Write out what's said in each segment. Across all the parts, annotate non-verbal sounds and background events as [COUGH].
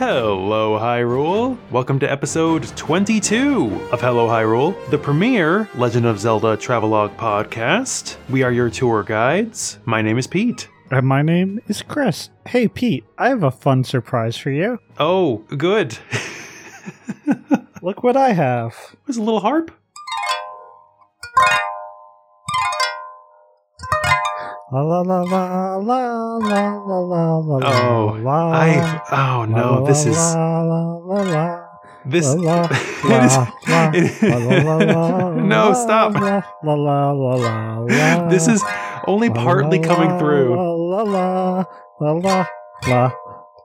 Hello, Hyrule. Welcome to episode 22 of Hello, Hyrule, the premier Legend of Zelda Travelogue podcast. We are your tour guides. My name is Pete. And my name is Chris. Hey, Pete, I have a fun surprise for you. Oh, good. [LAUGHS] Look what I have. It's a little harp. La la la la la la la la la Oh, la I. Oh no, this is. la la la la This. la It is. la it- la la la No, stop. la la la la la la This is only partly coming through. La la la la la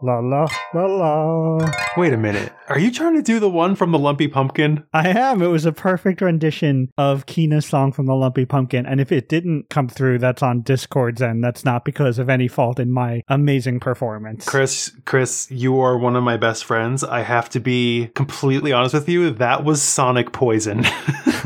la la la la. Wait a minute. Are you trying to do the one from the Lumpy Pumpkin? I am. It was a perfect rendition of Kina's song from the Lumpy Pumpkin. And if it didn't come through, that's on Discord's end. That's not because of any fault in my amazing performance. Chris, Chris, you are one of my best friends. I have to be completely honest with you. That was Sonic Poison. [LAUGHS] [LAUGHS]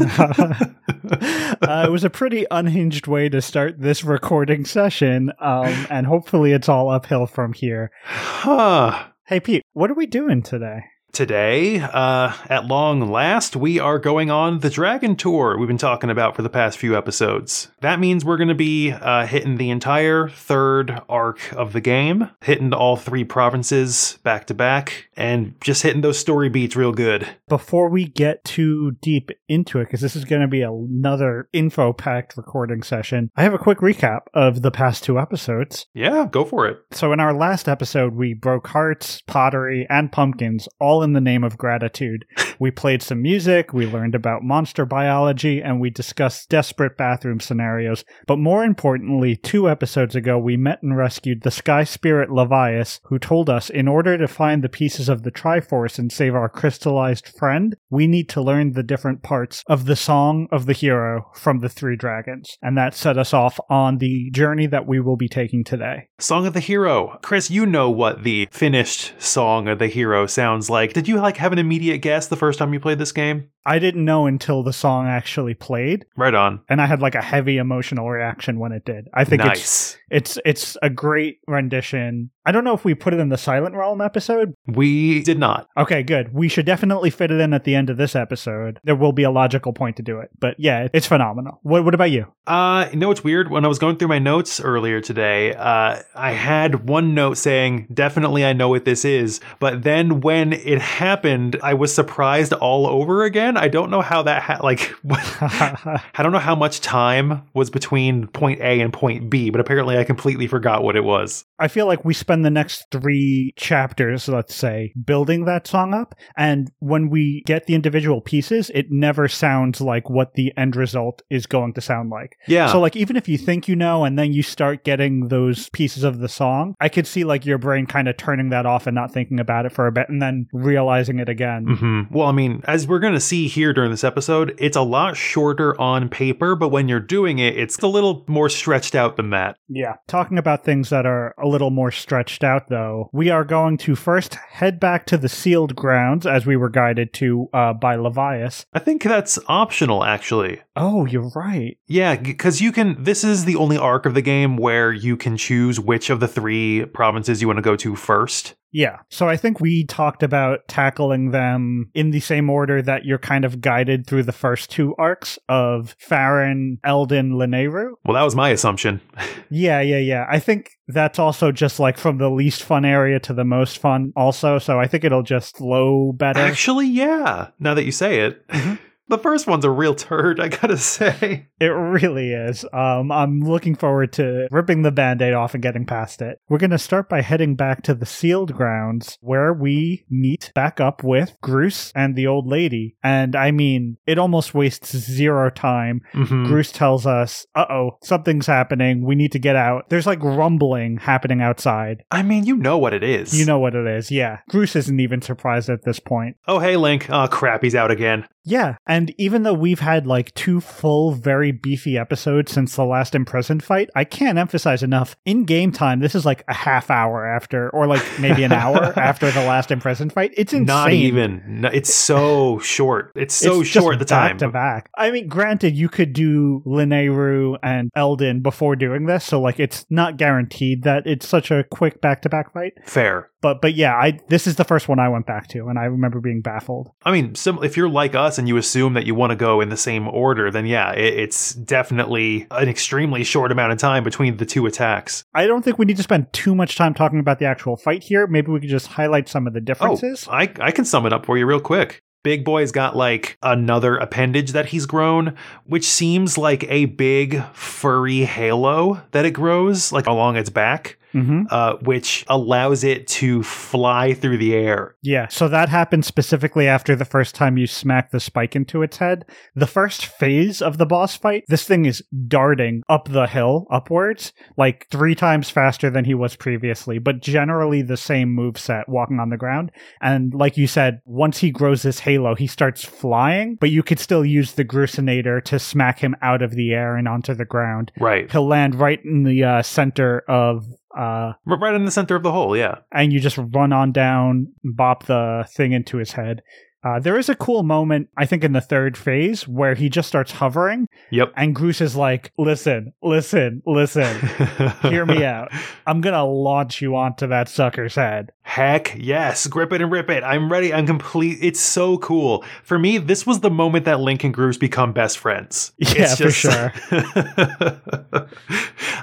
uh, it was a pretty unhinged way to start this recording session. Um, and hopefully it's all uphill from here. huh. Hey, Pete, what are we doing today? Today, uh, at long last, we are going on the Dragon Tour we've been talking about for the past few episodes. That means we're going to be uh, hitting the entire third arc of the game, hitting all three provinces back to back, and just hitting those story beats real good. Before we get too deep into it, because this is going to be another info packed recording session, I have a quick recap of the past two episodes. Yeah, go for it. So, in our last episode, we broke hearts, pottery, and pumpkins, all in the name of gratitude. [LAUGHS] we played some music, we learned about monster biology, and we discussed desperate bathroom scenarios. But more importantly, two episodes ago, we met and rescued the sky spirit Levias, who told us in order to find the pieces of the Triforce and save our crystallized friend, we need to learn the different parts of the Song of the Hero from the Three Dragons. And that set us off on the journey that we will be taking today. Song of the Hero. Chris, you know what the finished Song of the Hero sounds like. Did you like have an immediate guess the first time you played this game? I didn't know until the song actually played, Right on. and I had like a heavy emotional reaction when it did. I think it's nice. it's it's a great rendition. I don't know if we put it in the Silent Realm episode. We did not. Okay, good. We should definitely fit it in at the end of this episode. There will be a logical point to do it. But yeah, it's phenomenal. What what about you? Uh, you know what's weird? When I was going through my notes earlier today, uh, I had one note saying, definitely I know what this is. But then when it happened, I was surprised all over again. I don't know how that, ha- like, [LAUGHS] I don't know how much time was between point A and point B, but apparently I completely forgot what it was. I feel like we spend the next three chapters, let's say, building that song up. And when we get the individual pieces, it never sounds like what the end result is going to sound like. Yeah. So, like, even if you think you know and then you start getting those pieces of the song, I could see, like, your brain kind of turning that off and not thinking about it for a bit and then realizing it again. hmm Well, I mean, as we're going to see here during this episode, it's a lot shorter on paper, but when you're doing it, it's a little more stretched out than that. Yeah. Talking about things that are a little more stretched out, though, we are going to first head back to the sealed grounds as we were guided to uh, by Levias. I think that's optional, actually. Oh, you're right. Yeah, because you can. This is the only arc of the game where you can choose which of the three provinces you want to go to first. Yeah. So I think we talked about tackling them in the same order that you're kind of guided through the first two arcs of Farron, Eldin, Lanayru. Well, that was my assumption. [LAUGHS] Yeah, yeah, yeah. I think that's also just like from the least fun area to the most fun, also. So I think it'll just flow better. Actually, yeah. Now that you say it, mm-hmm. The first one's a real turd. I gotta say. It really is. Um, I'm looking forward to ripping the band aid off and getting past it. We're to start by heading back to the sealed grounds where we meet back up with Groose and the old lady. And I mean, it almost wastes zero time. Mhm. Groose tells us, uh oh, something's happening. We need to get out. There's like rumbling happening outside. I mean, you know what it is. You know what it is. Yeah. Groose isn't even surprised at this point. Oh, hey, Link. Oh, crap. He's out again. Yeah, and even though we've had like two full, very beefy episodes since the last imprisoned fight, I can't emphasize enough. In game time, this is like a half hour after, or like maybe an hour [LAUGHS] after the last imprisoned fight. It's insane. Not even. No, it's so short. It's so It's short the back time. to back. I mean, granted, you could do Lanayru and Eldin before doing this, so like it's not guaranteed that it's such a quick back to back fight. Fair. But but yeah, I this is the first one I went back to, and I remember being baffled. I mean, sim- if you're like us and you assume that you want to go in the same order, then yeah, it, it's definitely an extremely short amount of time between the two attacks. I don't think we need to spend too much time talking about the actual fight here. Maybe we could just highlight some of the differences. Oh, I, I can sum it up for you real quick. Big Boy's got like another appendage that he's grown, which seems like a big furry halo that it grows like along its back. Mm-hmm. Uh, which allows it to fly through the air. Yeah, so that happened specifically after the first time you smack the spike into its head. The first phase of the boss fight, this thing is darting up the hill upwards, like three times faster than he was previously, but generally the same move set walking on the ground. And like you said, once he grows this halo, he starts flying, but you could still use the Groosenator to smack him out of the air and onto the ground. Right. He'll land right in the uh, center of uh, right in the center of the hole, yeah. and you just run on down, bop the thing into his head. Uh, there is a cool moment, I think, in the third phase where he just starts hovering, Yep. and Groose is like, "Listen, listen, listen, [LAUGHS] hear me out. I'm gonna launch you onto that sucker's head." Heck yes, grip it and rip it. I'm ready. I'm complete. It's so cool. For me, this was the moment that Link and Groose become best friends. [LAUGHS] Yeah, for sure. [LAUGHS]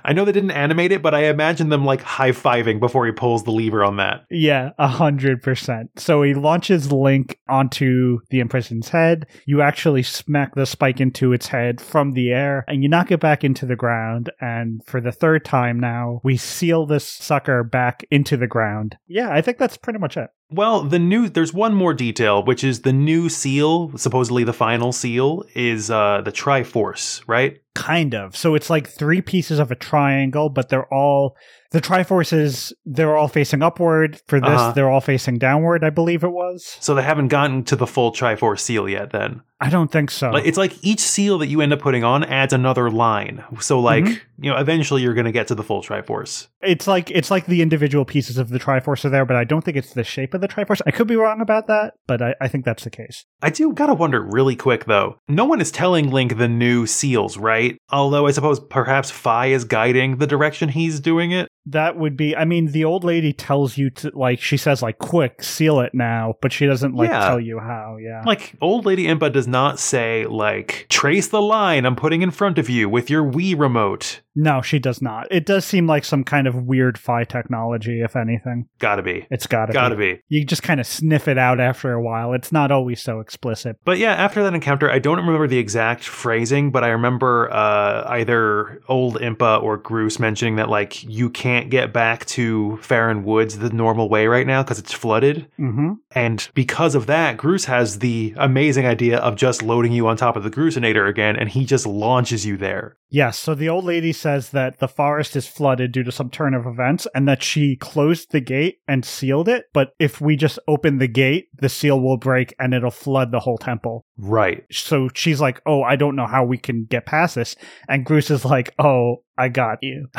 I know they didn't animate it, but I imagine them like high fiving before he pulls the lever on that. Yeah, a hundred percent. So he launches Link onto the imprisoned's head. You actually smack the spike into its head from the air, and you knock it back into the ground. And for the third time now, we seal this sucker back into the ground. Yeah, I think that's pretty much it. Well, the new there's one more detail, which is the new seal, supposedly the final seal, is uh the Triforce, right? Kind of. So it's like three pieces of a triangle, but they're all the Triforces. They're all facing upward. For this, Uh-huh. they're all facing downward. I believe it was. So they haven't gotten to the full Triforce seal yet. Then I don't think so. like, it's like each seal that you end up putting on adds another line. So like Mhm. you know, eventually you're gonna get to the full Triforce. It's like it's like the individual pieces of the Triforce are there, but I don't think it's the shape of the Triforce. I could be wrong about that, but I, I think that's the case. I do gotta wonder really quick though. No one is telling Link the new seals, right? Although I suppose perhaps Fi is guiding the direction he's doing it. That would be. I mean, the old lady tells you to like. She says like, "Quick, seal it now," but she doesn't like Yeah. tell you how. Yeah. Like old lady Impa does not say like trace the line I'm putting in front of you with your Wii remote. no, she does not. It does seem like some kind of weird Fi technology, if anything. Gotta be. It's gotta, Gotta be. be. You just kind of sniff it out after a while. It's not always so explicit. But yeah, after that encounter, I don't remember the exact phrasing, but I remember uh, either old Impa or Groose mentioning that like you can't get back to Farron Woods the normal way right now because it's flooded. Mm-hmm. And because of that, Groose has the amazing idea of just loading you on top of the Groosenator again, and he just launches you there. Yes, so the old lady says that the forest is flooded due to some turn of events and that she closed the gate and sealed it, but if we just open the gate, the seal will break and it'll flood the whole temple. Right. So she's like, Oh, I don't know how we can get past this. And Groose is like, Oh, I got you. [LAUGHS]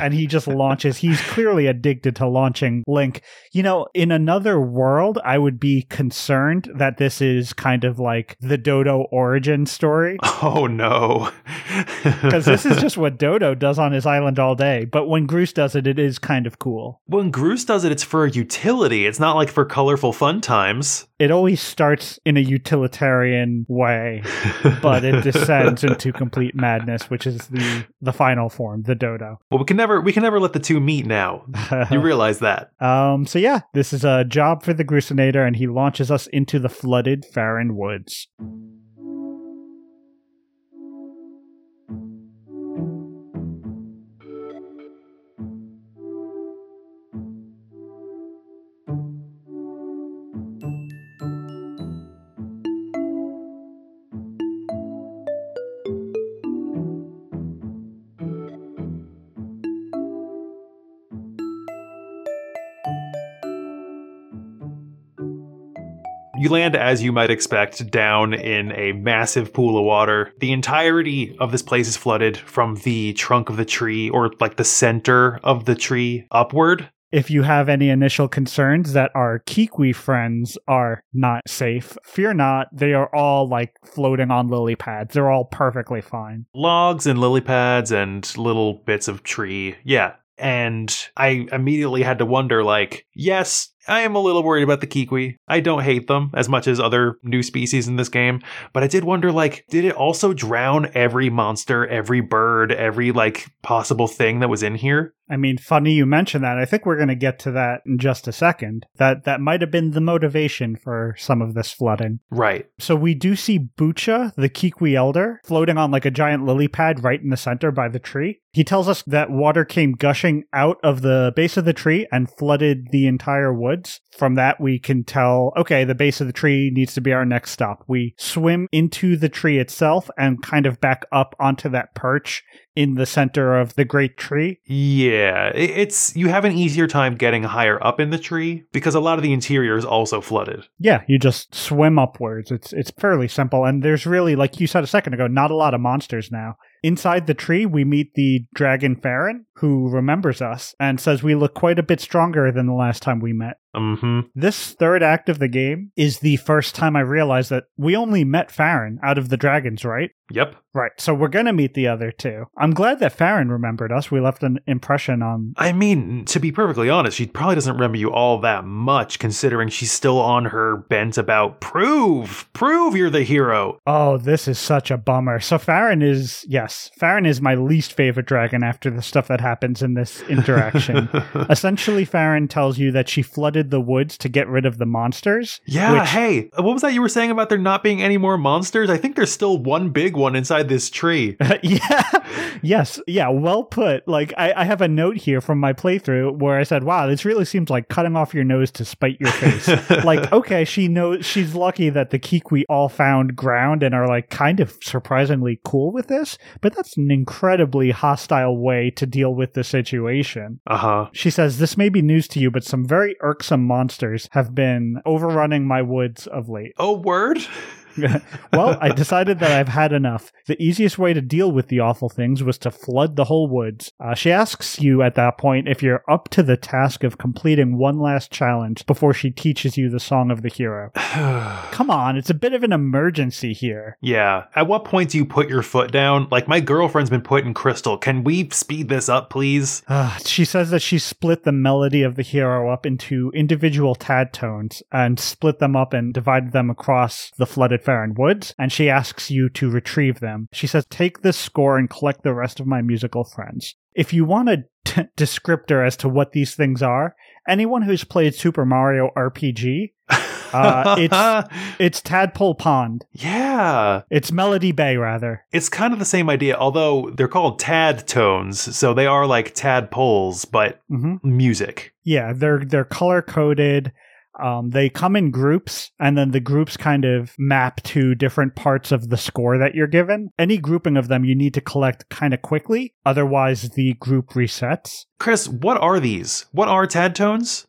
And he just launches. He's clearly addicted to launching Link. You know, in another world, I would be concerned that this is kind of like the Dodoh origin story. [LAUGHS] oh no. because this is just [LAUGHS] what Dodoh does on his island all day. But when Groose does it, it is kind of cool. when Groose does it, it's for utility. It's not like for colorful fun times. It always starts in a utilitarian way, but it descends [LAUGHS] into complete madness, which is the the final form, the Dodoh. well, we can never we can never let the two meet now. You [LAUGHS] realize that. um. So yeah, this is a job for the Groosenator, and he launches us into the flooded Farron Woods. Land as you might expect down in a massive pool of water. The entirety of this place is flooded from the trunk of the tree or like the center of the tree upward. If you have any initial concerns that our Kikwi friends are not safe, fear not. They are all like floating on lily pads. They're all perfectly fine. Logs and lily pads and little bits of tree. Yeah. And I immediately had to wonder like, yes, I am a little worried about the Kikwi. I don't hate them as much as other new species in this game, but I did wonder like, did it also drown every monster, every bird, every like possible thing that was in here? I mean, funny you mention that. I think we're going to get to that in just a second. That that might have been the motivation for some of this flooding. Right. So we do see Bucha, the Kikwi elder, floating on like a giant lily pad right in the center by the tree. He tells us that water came gushing out of the base of the tree and flooded the entire woods. From that, we can tell, okay, the base of the tree needs to be our next stop. We swim into the tree itself and kind of back up onto that perch in the center of the great tree. Yeah, it's you have an easier time getting higher up in the tree because a lot of the interior is also flooded. Yeah, you just swim upwards. It's it's fairly simple and there's really like you said a second ago, not a lot of monsters now. Inside the tree, we meet the dragon Farron, who remembers us and says we look quite a bit stronger than the last time we met. Mm-hmm. This third act of the game is the first time I realized that we only met Farron out of the dragons, right? Yep. Right. So we're to meet the other two. I'm glad that Farron remembered us. We left an impression on. I mean, to be perfectly honest, she probably doesn't remember you all that much, considering she's still on her bent about prove, prove you're the hero. Oh, this is such a bummer. So Farron is, yes, Farron is my least favorite dragon after the stuff that happens in this [LAUGHS] interaction. [LAUGHS] Essentially, Farron tells you that she flooded the woods to get rid of the monsters. yeah. which- Hey, what was that you were saying about there not being any more monsters? I think there's still one big one inside this tree. [LAUGHS] yeah. Yes. Yeah. Well put. Like, I, I have a note here from my playthrough where I said, wow, this really seems like cutting off your nose to spite your face. [LAUGHS] like, okay, she knows she's lucky that the Kikwi all found ground and are like kind of surprisingly cool with this, but that's an incredibly hostile way to deal with the situation. Uh huh. She says, This may be news to you, but some very irksome monsters have been overrunning my woods of late. Oh, word. [LAUGHS] well, I decided that I've had enough. The easiest way to deal with the awful things was to flood the whole woods. Uh, she asks you at that point if you're up to the task of completing one last challenge before she teaches you the song of the hero. [SIGHS] Come on, it's a bit of an emergency here. yeah. At what point do you put your foot down? Like, my girlfriend's been put in crystal. Can we speed this up, please? Uh, [SIGHS] she says that she split the melody of the hero up into individual tad tones and split them up and divided them across the flooded Farron Woods. And she asks you to retrieve them. She says, Take this score and collect the rest of my musical friends. If you want a t- [LAUGHS] descriptor as to what these things are, anyone who's played Super Mario RPG, [LAUGHS] Uh, it's- it's Tadpole Pond. yeah. It's Melody Bay, rather. It's kind of the same idea, although they're called tad tones, so they are like tadpoles, but hmm music. Yeah, they're they're color coded. Um, they come in groups, and then the groups kind of map to different parts of the score that you're given. Any grouping of them you need to collect kind of quickly, otherwise the group resets. Chris, what are these? What are tad tones?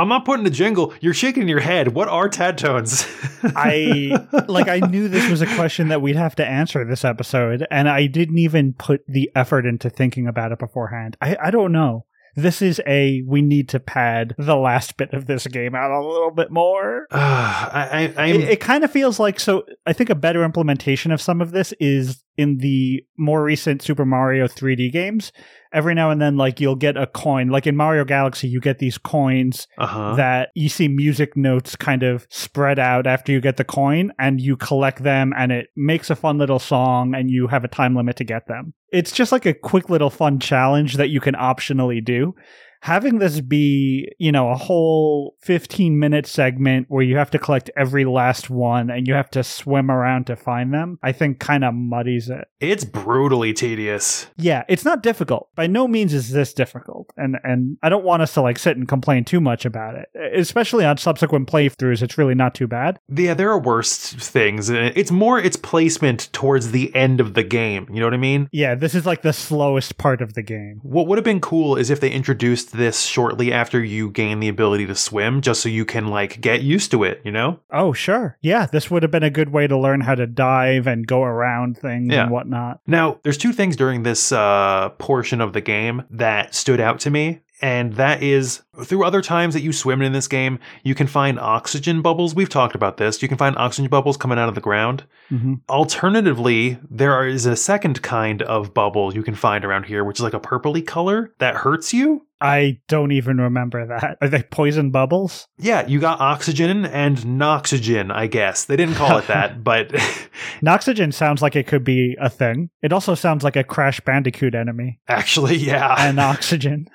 I'm not putting a jingle. You're shaking your head. What are tad tones? [LAUGHS] I like I knew this was a question that we'd have to answer this episode, and I didn't even put the effort into thinking about it beforehand. I, I don't know. This is a we need to pad the last bit of this game out a little bit more. Uh, [SIGHS] I, I, It, it kind of feels like so. I think a better implementation of some of this is in the more recent Super Mario 3D games. Every now and then, like you'll get a coin, like in Mario Galaxy, you get these coins uh-huh. that you see music notes kind of spread out after you get the coin and you collect them and it makes a fun little song and you have a time limit to get them. It's just like a quick little fun challenge that you can optionally do. Having this be, you know, a whole 15 minute segment where you have to collect every last one and you have to swim around to find them, I think kind of muddies it. it's brutally tedious. Yeah, it's not difficult. By no means is this difficult. And and I don't want us to like sit and complain too much about it. Especially on subsequent playthroughs, it's really not too bad. Yeah, there are worse things. It's more its placement towards the end of the game. You know what I mean? Yeah, this is like the slowest part of the game. What would have been cool is if they introduced this shortly after you gain the ability to swim, just so you can like get used to it, you know? Oh, sure. Yeah, this would have been a good way to learn how to dive and go around things Yeah. and whatnot. Now, there's two things during this uh, portion of the game that stood out to me. And that is through other times that you swim in this game, you can find oxygen bubbles. We've talked about this. You can find oxygen bubbles coming out of the ground. hmm Alternatively, there is a second kind of bubble you can find around here, which is like a purpley color that hurts you. I don't even remember that. Are they poison bubbles? Yeah, you got oxygen and noxygen, I guess. They didn't call it that, [LAUGHS] but [LAUGHS] Noxygen sounds like it could be a thing. It also sounds like a Crash Bandicoot enemy. actually, yeah. And [LAUGHS] oxygen.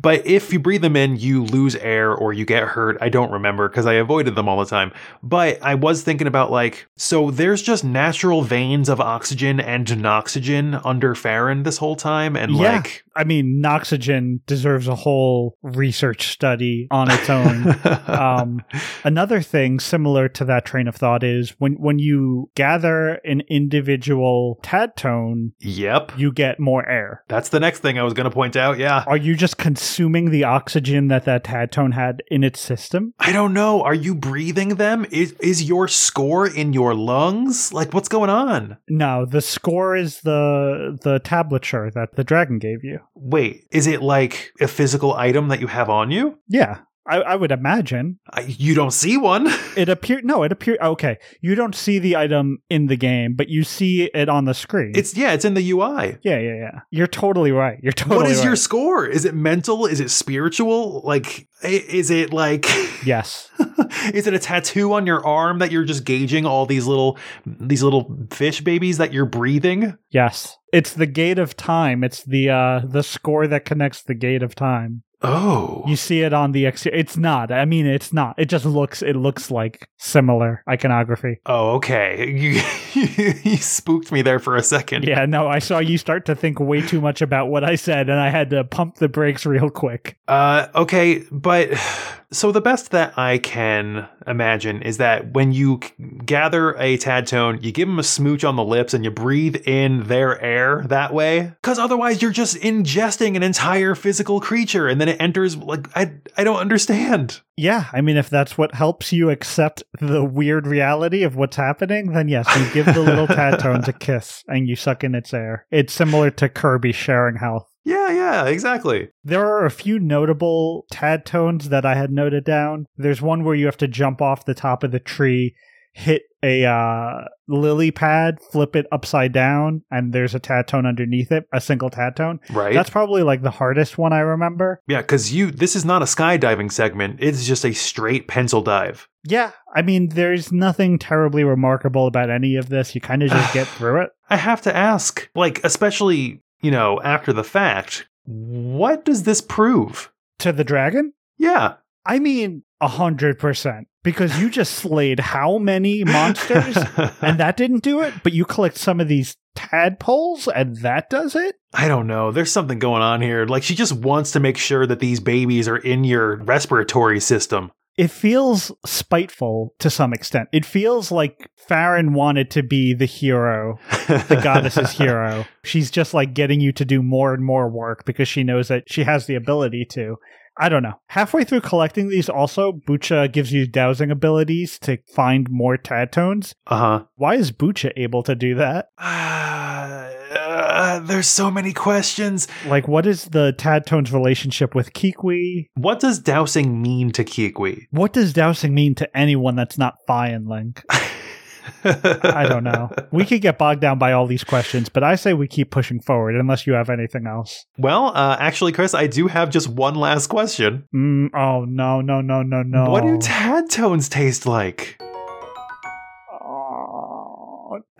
But if you breathe them in, you lose air or you get hurt. I don't remember because I avoided them all the time. But I was thinking about like, so there's just natural veins of oxygen and noxygen under Farron this whole time. And Yeah. like, I mean, Noxygen deserves a whole research study on its own. [LAUGHS] um, another thing similar to that train of thought is when when you gather an individual tad tone, yep. you get more air. That's the next thing I was going to point out. Yeah. Are you just consuming the oxygen that that tad tone had in its system? I don't know. Are you breathing them? Is, is your score in your lungs? Like, what's going on? No, the score is the the tablature that the dragon gave you. Wait, is it like a physical item that you have on you? Yeah, I, I would imagine I, you don't see one. [LAUGHS] it appeared. No, it appeared. Okay, you don't see the item in the game, but you see it on the screen. It's yeah, it's in the UI. yeah, yeah, yeah. You're totally right. You're totally what is right. your score? Is it mental? Is it spiritual? Like, is it like, [LAUGHS] yes. is it a tattoo on your arm that you're just gauging all these little, these little fish babies that you're breathing? Yes. It's the gate of time. It's the uh the score that connects the gate of time. Oh, You see it on the ex it's not. I mean it's not. It just looks it looks like similar iconography. oh, okay. You, [LAUGHS] you spooked me there for a second. Yeah, no, I saw you start to think way too much about what I said and I had to pump the brakes real quick. Uh, okay, but so the best that I can imagine is that when you gather a tad tone, you give them a smooch on the lips and you breathe in their air that way. Because otherwise, you're just ingesting an entire physical creature, and then it enters. Like I, I don't understand. Yeah, I mean if that's what helps you accept the weird reality of what's happening, then yes, you give the little [LAUGHS] tad tones a kiss and you suck in its air. It's similar to Kirby sharing health. Yeah, yeah, exactly. There are a few notable tad tones that I had noted down. There's one where you have to jump off the top of the tree, hit a uh, lily pad, flip it upside down, and there's a tad tone underneath it, a single tad tone. Right. That's probably like the hardest one I remember. yeah, because you. This is not a skydiving segment. It's just a straight pencil dive. Yeah, I mean, there's nothing terribly remarkable about any of this. You kind of just [SIGHS] get through it. I have to ask, like, especially you know after the fact, what does this prove? To the dragon? Yeah. I mean, a hundred percent. Because you just slayed how many [LAUGHS] monsters? and that didn't do it, but you collect some of these tadpoles and that does it? I don't know. There's something going on here. Like she just wants to make sure that these babies are in your respiratory system. It feels spiteful to some extent. It feels like Farron wanted to be the hero, the [LAUGHS] goddess's hero. She's just like getting you to do more and more work because she knows that she has the ability to. I don't know. Halfway through collecting these, also, Bucha gives you dowsing abilities to find more tad tones. Uh huh. Why is Bucha able to do that? huh. [SIGHS] Uh, there's so many questions. Like, what is the tad tone's relationship with Kikwi? What does dowsing mean to Kikwi? What does dowsing mean to anyone that's not Fi and Link? [LAUGHS] I don't know. We could get bogged down by all these questions, but I say we keep pushing forward unless you have anything else. Well, uh, actually, Chris, I do have just one last question. Mm, oh, no, no, no, no, no. What do tad tones taste like?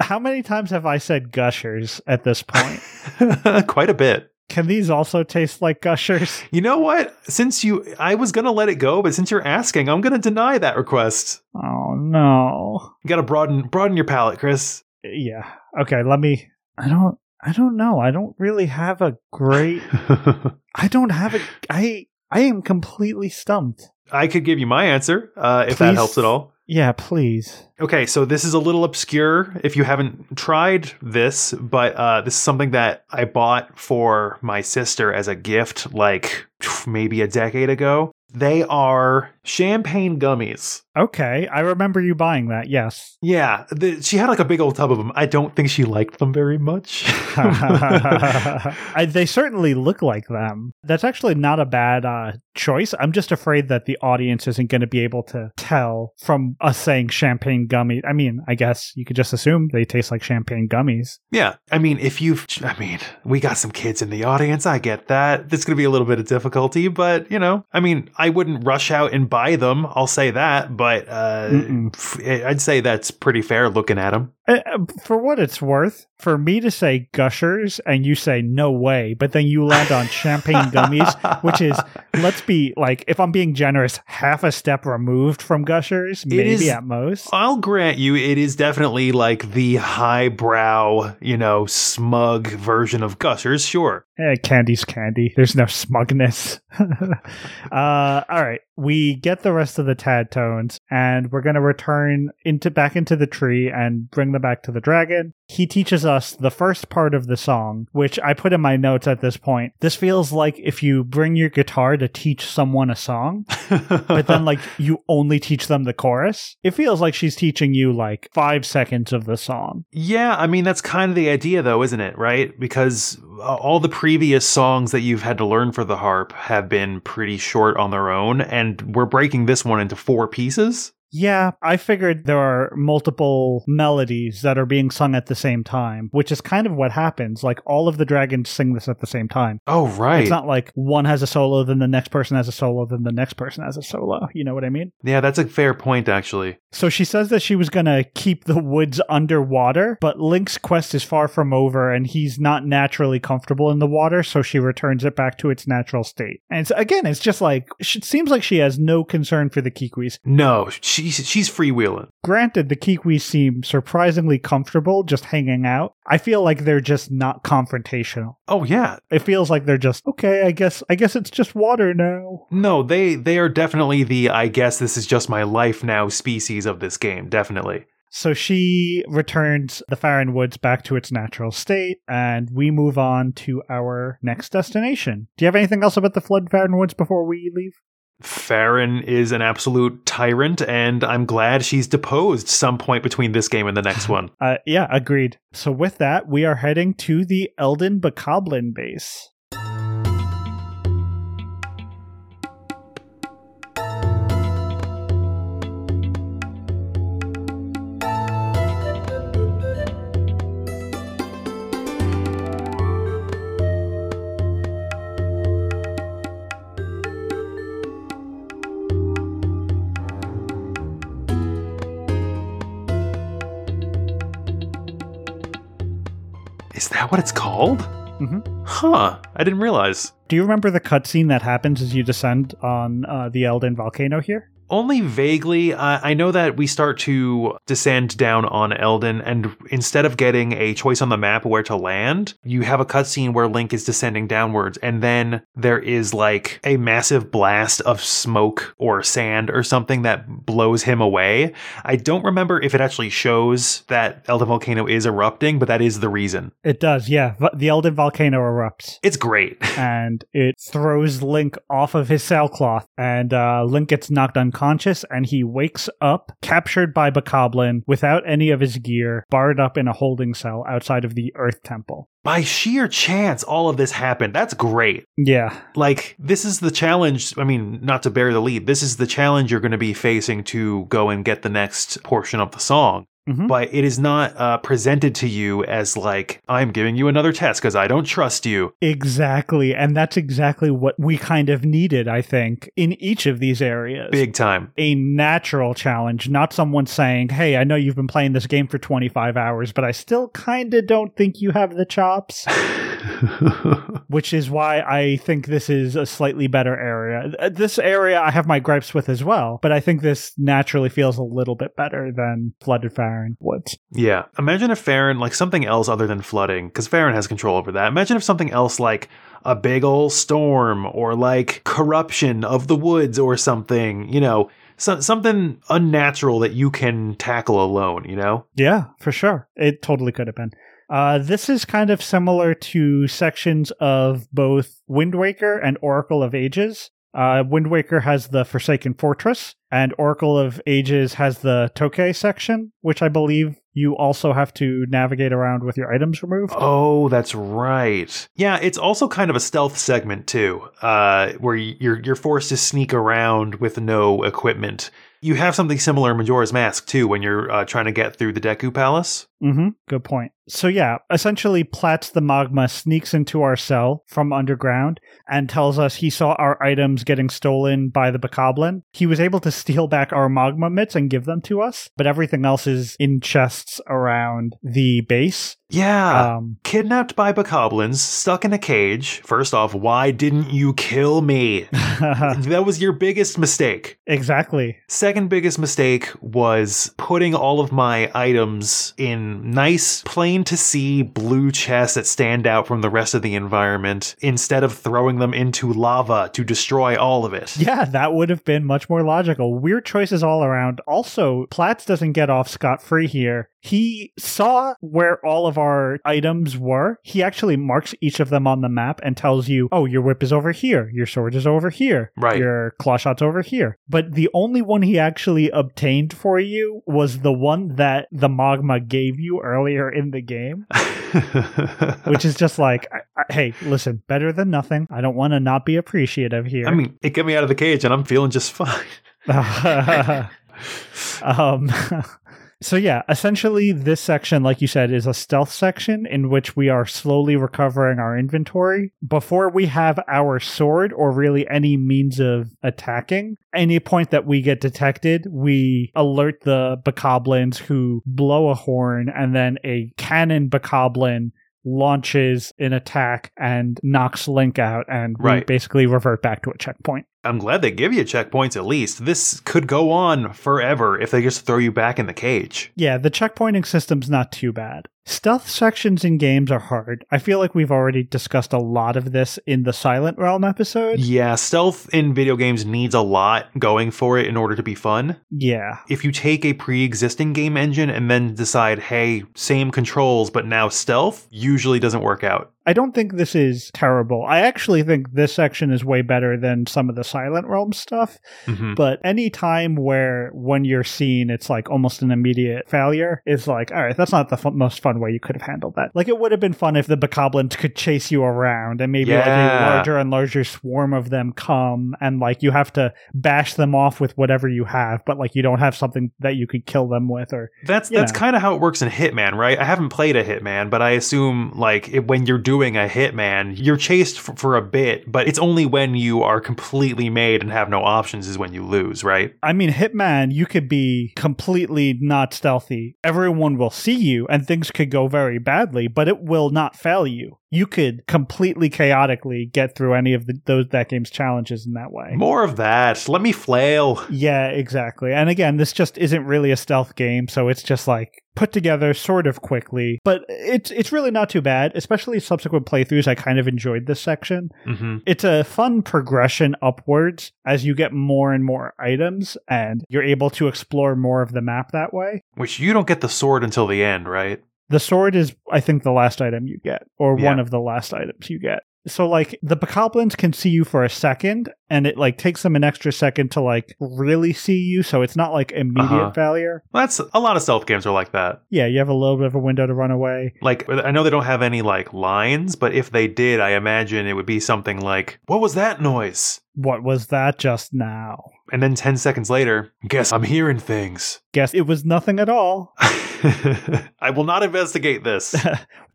How many times have I said gushers at this point? [LAUGHS] Quite a bit. Can these also taste like gushers? [LAUGHS] You know what? Since you, I was gonna let it go, but since you're asking, I'm gonna deny that request. Oh, no. You gotta broaden broaden your palate, Chris. Yeah. Okay, let me. I don't. I don't know. I don't really have a great. [LAUGHS] I don't have a. I. I am completely stumped. I could give you my answer uh, if that helps at all. Yeah, please. Okay, so this is a little obscure if you haven't tried this, but uh, this is something that I bought for my sister as a gift, like maybe a decade ago. They are champagne gummies. Okay, I remember you buying that. Yes. Yeah, the, she had like a big old tub of them. I don't think she liked them very much. [LAUGHS] I, they certainly look like them. That's actually not a bad uh, choice. I'm just afraid that the audience isn't going to be able to tell from us saying champagne gummy. I mean, I guess you could just assume they taste like champagne gummies. yeah, I mean, if you've, I mean, we got some kids in the audience. I get that. There's going to be a little bit of difficulty, but you know, I mean, I wouldn't rush out and buy them. I'll say that, but uh, I'd say that's pretty fair looking at them. Uh, uh, For what it's worth, for me to say gushers and you say no way, but then you land on champagne gummies, which is, let's be like, if I'm being generous, half a step removed from gushers, maybe is- at most. I'll grant you, it is definitely like the highbrow, you know, smug version of Gushers. Sure. Eh, candy's candy. There's no smugness. [LAUGHS] uh, all right, we get the rest of the tad tones, and we're gonna return into back into the tree and bring them back to the dragon. He teaches us the first part of the song, which I put in my notes at this point. This feels like if you bring your guitar to teach someone a song, [LAUGHS] but then like [LAUGHS] you only teach them the chorus. It feels like she's teaching you like five seconds of the song. Yeah, I mean that's kind of the idea though, isn't it? Right? Because uh, all the previous songs that you've had to learn for the harp have been pretty short on their own and we're breaking this one into four pieces. Yeah, I figured there are multiple melodies that are being sung at the same time, which is kind of what happens. Like all of the dragons sing this at the same time. Oh, right. It's not like one has a solo, then the next person has a solo, then the next person has a solo. You know what I mean? yeah, that's a fair point actually. So she says that she was going to keep the woods underwater, but Link's quest is far from over and he's not naturally comfortable in the water, so she returns it back to its natural state. And it's, again, it's just like, it seems like she has no concern for the Kikwis. No, she's she's freewheeling. Granted, the Kikwis seem surprisingly comfortable just hanging out. I feel like they're just not confrontational. Oh yeah. It feels like they're just okay. I guess I guess it's just water now. No, they they are definitely the I guess this is just my life now species of this game, definitely. So she returns the Farron Woods back to its natural state, and we move on to our next destination. Do you have anything else about the Flood Farron Woods before we leave? Farron is an absolute tyrant, and I'm glad she's deposed some point between this game and the next one. [LAUGHS] Uh, yeah, agreed. So with that, we are heading to the Eldin Bokoblin base. Is that what it's called? Mhm. Huh. I didn't realize. Do you remember the cutscene that happens as you descend on uh, the Eldin volcano here? Only vaguely. Uh, I know that we start to descend down on Eldin, and instead of getting a choice on the map where to land, you have a cutscene where Link is descending downwards, and then there is like a massive blast of smoke or sand or something that blows him away. I don't remember if it actually shows that Eldin Volcano is erupting, but that is the reason. It does, yeah. The Eldin volcano erupts. It's great. [LAUGHS] and it throws Link off of his sailcloth, and uh, Link gets knocked unconscious, and he wakes up, captured by Bokoblin, without any of his gear, barred up in a holding cell outside of the Earth Temple. By sheer chance, all of this happened. That's great. Yeah, like this is the challenge i mean not to bear the lead this is the challenge you're going to be facing to go and get the next portion of the song Mhm. but it is not uh, presented to you as like i'm giving you another test because i don't trust you exactly. And that's exactly what we kind of needed, I think, in each of these areas. big time a natural challenge, not someone saying, Hey, I know you've been playing this game for 25 hours, but I still kind of don't think you have the chops. [LAUGHS] [LAUGHS] which is why I think this is a slightly better area. Uh, This area I have my gripes with as well, but I think this naturally feels a little bit better than Flooded Farron Woods. yeah imagine if farron like something else other than flooding because farron has control over that imagine if something else like a big ol' storm or like corruption of the woods or something you know so, something unnatural that you can tackle alone you know Yeah, for sure. It totally could have been. Uh, this is kind of similar to sections of both Wind Waker and Oracle of Ages. Uh, Wind Waker has the Forsaken Fortress, and Oracle of Ages has the Tokay section, which I believe you also have to navigate around with your items removed. Oh, that's right. Yeah, it's also kind of a stealth segment too, uh, where you're you're forced to sneak around with no equipment. You have something similar in Majora's Mask too, when you're uh, trying to get through the Deku Palace. Mm-hmm. Good point. So yeah, essentially, Plats the Mogma sneaks into our cell from underground and tells us he saw our items getting stolen by the Bokoblin. He was able to steal back our mogma mitts and give them to us, but everything else is in chests around the base. Yeah. Um, Kidnapped by Bokoblins, stuck in a cage. First off, why didn't you kill me? [LAUGHS] that was your biggest mistake. exactly. Second biggest mistake was putting all of my items in nice, plain to see blue chests that stand out from the rest of the environment instead of throwing them into lava to destroy all of it. Yeah, that would have been much more logical. Weird choices all around. Also, Plats doesn't get off scot free here. He saw where all of our items were. He actually marks each of them on the map and tells you, oh, your whip is over here, your sword is over here, Right. your claw shot's over here. But the only one he actually obtained for you was the one that the Mogma gave you earlier in the game, [LAUGHS] which is just like, I, I, hey, listen, better than nothing. I don't want to not be appreciative here. I mean, it got me out of the cage and I'm feeling just fine. [LAUGHS] um, [LAUGHS] so yeah, essentially this section, like you said, is a stealth section in which we are slowly recovering our inventory before we have our sword or really any means of attacking. Any point that we get detected, we alert the Bokoblins who blow a horn and then a cannon Bokoblin launches an attack and knocks Link out and we basically revert back to a checkpoint. I'm glad they give you checkpoints at least. This could go on forever if they just throw you back in the cage. Yeah, the checkpointing system's not too bad. Stealth sections in games are hard. I feel like we've already discussed a lot of this in the Silent Realm episode. Yeah, stealth in video games needs a lot going for it in order to be fun. Yeah. If you take a pre existing game engine and then decide, hey, same controls, but now stealth, usually doesn't work out. I don't think this is terrible. I actually think this section is way better than some of the Silent Realm stuff. hmm But any time where when you're seen, it's like almost an immediate failure, is like, all right, that's not the fun, most fun way you could have handled that. Like, it would have been fun if the Bokoblins could chase you around and maybe like a larger and larger swarm of them come and like you have to bash them off with whatever you have, but like you don't have something that you could kill them with or That's that's kind of how it works in Hitman, right? I haven't played a Hitman, but I assume like it, when you're doing a Hitman, you're chased for, for a bit, but it's only when you are completely made and have no options is when you lose, right? I mean, Hitman, you could be completely not stealthy. Everyone will see you and things could go very badly, but it will not fail you. You could completely chaotically get through any of the, those that game's challenges in that way. More of that. Let me flail. Yeah, exactly. And again, this just isn't really a stealth game, so it's just like put together sort of quickly, but it's it's really not too bad. Especially subsequent playthroughs, I kind of enjoyed this section. hmm It's a fun progression upwards as you get more and more items and you're able to explore more of the map that way. Which you don't get the sword until the end, right? The sword is, I think, the last item you get, or Yeah. one of the last items you get. So, like, the Bokoblins can see you for a second, and it, like, takes them an extra second to, like, really see you, so it's not, like, immediate Uh-huh. failure. That's a lot of stealth games are like that. Yeah, you have a little bit of a window to run away. Like I know they don't have any like lines, but if they did, I imagine it would be something like, "What was that noise?" What was that just now? And then 10 seconds later, guess I'm hearing things. Guess it was nothing at all. [LAUGHS] [LAUGHS] I will not investigate this. [LAUGHS]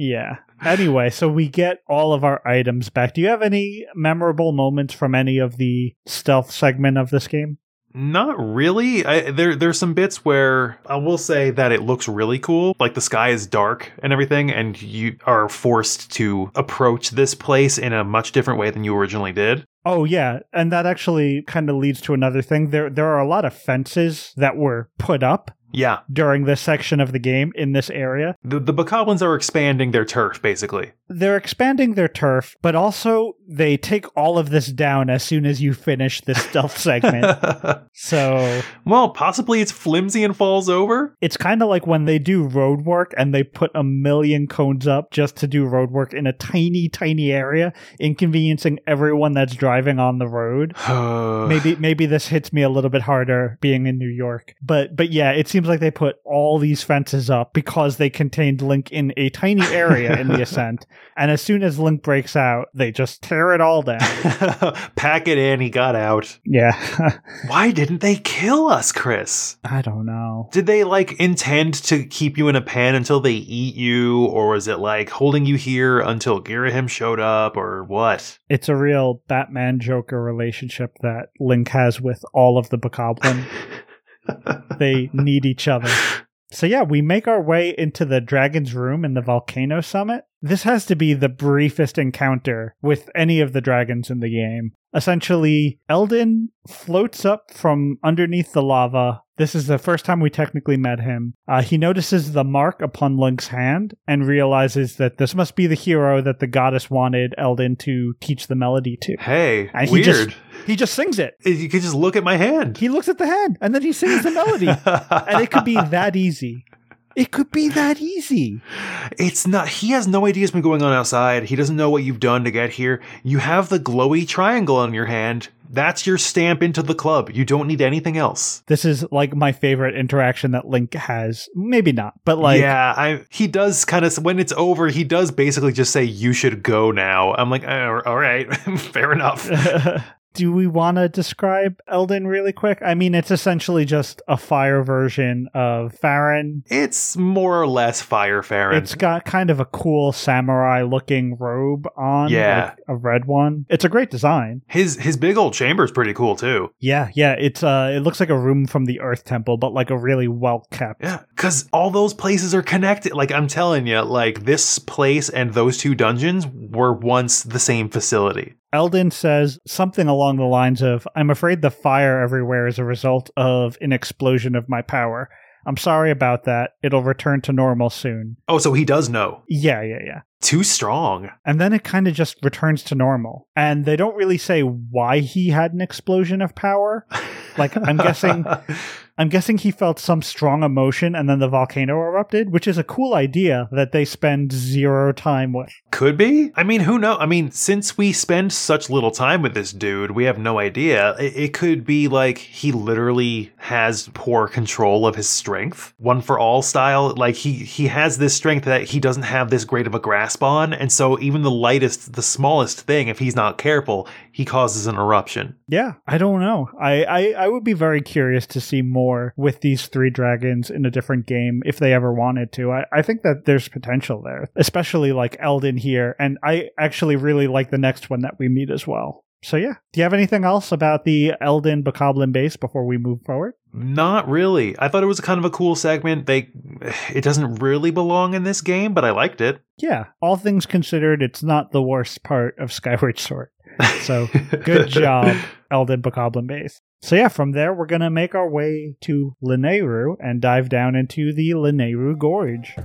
Yeah. Anyway, so we get all of our items back. Do you have any memorable moments from any of the stealth segment of this game? Not really. I, there, there's some bits where I will say that it looks really cool. Like the sky is dark and everything, and you are forced to approach this place in a much different way than you originally did. Oh yeah, and that actually kind of leads to another thing. There there are a lot of fences that were put up Yeah, during this section of the game in this area. the the Bokoblins are expanding their turf basically. They're expanding their turf, but also they take all of this down as soon as you finish this stealth [LAUGHS] segment. So well, possibly it's flimsy and falls over. it's kind of like when they do road work and they put a million cones up just to do road work in a tiny, tiny area, inconveniencing everyone that's driving on the road. [SIGHS] maybe maybe this hits me a little bit harder being in New York. But but yeah, it seems like they put all these fences up because they contained Link in a tiny area in the [LAUGHS] ascent. And as soon as Link breaks out, they just tear it all down. [LAUGHS] Pack it in. He got out. Yeah. [LAUGHS] Why didn't they kill us, Chris? I don't know. Did they like intend to keep you in a pen until they eat you, or was it like holding you here until Girahim showed up, or what? It's a real Batman Joker relationship that Link has with all of the Bokoblin. [LAUGHS] they need each other. So yeah, we make our way into the dragon's room in the volcano summit. This has to be the briefest encounter with any of the dragons in the game. Essentially, Eldin floats up from underneath the lava. This is the first time we technically met him. Uh, he notices the mark upon Link's hand and realizes that this must be the hero that the goddess wanted Eldin to teach the melody to. Hey, And he weird. just- He just sings it. You could just look at my hand. He looks at the hand and then he sings the melody. [LAUGHS] and it could be that easy. It could be that easy. It's not. He has no idea what's been going on outside. He doesn't know what you've done to get here. You have the glowy triangle on your hand. That's your stamp into the club. You don't need anything else. This is like my favorite interaction that Link has. Maybe not, but like yeah, I he does kind of when it's over, he does basically just say you should go now. I'm like, "Uh, all right, [LAUGHS] fair enough. [LAUGHS] Do we want to describe Eldin really quick? I mean, it's essentially just a fire version of Faron. It's more or less Fire Faron. It's got kind of a cool samurai looking robe on, Yeah. like a red one. It's a great design. his his big old chamber's pretty cool too. Yeah, yeah. It's uh, it looks like a room from the Earth Temple, but like a really well kept. Yeah, because all those places are connected. Like I'm telling you, like this place and those two dungeons were once the same facility. Eldin says something along the lines of, I'm afraid the fire everywhere is a result of an explosion of my power. I'm sorry about that. It'll return to normal soon. Oh, so he does know. Yeah, yeah, yeah. Too strong. And then it kind of just returns to normal. And they don't really say why he had an explosion of power. [LAUGHS] Like, I'm guessing [LAUGHS] I'm guessing he felt some strong emotion and then the volcano erupted, which is a cool idea that they spend zero time with. Could be. I mean, who knows? I mean, since we spend such little time with this dude, we have no idea. It, it could be like he literally has poor control of his strength, one for all style. Like he he has this strength that he doesn't have this great of a grasp on, and so even the lightest, the smallest thing, if he's not careful, he causes an eruption. Yeah, I don't know. I, I, I would be very curious to see more with these three dragons in a different game if they ever wanted to. I, I think that there's potential there, especially like Eldin here. And I actually really like the next one that we meet as well. So yeah, do you have anything else about the Eldin Bokoblin base before we move forward? Not really. I thought it was kind of a cool segment. They, it doesn't really belong in this game, but I liked it. Yeah, all things considered, it's not the worst part of Skyward Sword. So good [LAUGHS] job, Eldin Bokoblin base. So yeah, from there we're gonna make our way to Lanayru and dive down into the Lanayru Gorge.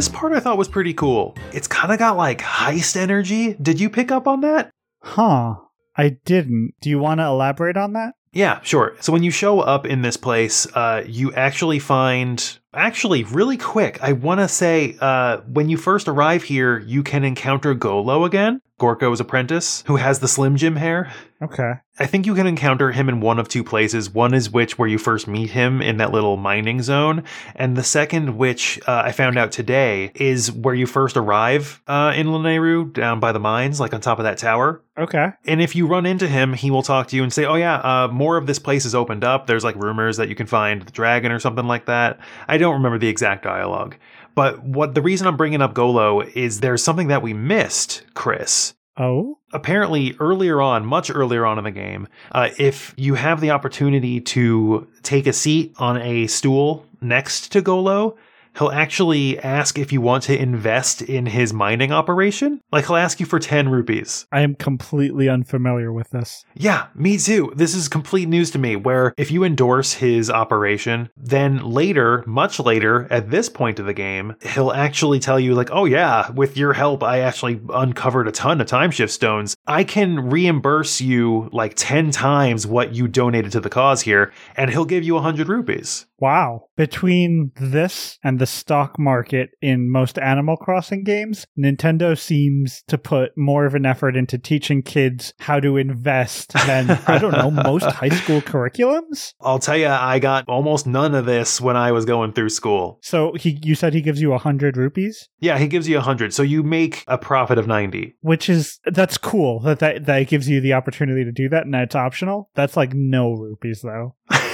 This part I thought was pretty cool. It's kind of got like heist energy. Did you pick up on that? Huh. I didn't. Do you want to elaborate on that? Yeah, sure. So when you show up in this place, uh, you actually find. Actually, really quick, I want to say uh, when you first arrive here, you can encounter Golo again, Gorko's apprentice, who has the Slim Jim hair. Okay. I think you can encounter him in one of two places. One is which where you first meet him in that little mining zone, and the second, which uh, I found out today, is where you first arrive uh, in Lanayru, down by the mines, like on top of that tower. Okay. And if you run into him, he will talk to you and say, "Oh yeah, uh, more of this place is opened up. There's like rumors that you can find the dragon or something like that." I don't remember the exact dialogue, But what the reason I'm bringing up Golo is there's something that we missed, Chris. Oh? apparently earlier on, much earlier on in the game, uh, if you have the opportunity to take a seat on a stool next to Golo, he'll actually ask if you want to invest in his mining operation. Like he'll ask you for 10 rupees. I am completely unfamiliar with this. Yeah, me too. This is complete news to me where if you endorse his operation, then later, much later at this point of the game, he'll actually tell you like, "Oh yeah, with your help I actually uncovered a ton of timeshift stones. I can reimburse you like 10 times what you donated to the cause here and he'll give you 100 rupees." Wow. Between this and the stock market in most Animal Crossing games, Nintendo seems to put more of an effort into teaching kids how to invest than, I don't know, [LAUGHS] most high school curriculums. I'll tell you, I got almost none of this when I was going through school. So he, you said he gives you a hundred rupees, Yeah, he gives you 100, so you make a profit of 90. which is that's cool that that that gives you the opportunity to do that, and it's optional. That's like no rupees though. [LAUGHS]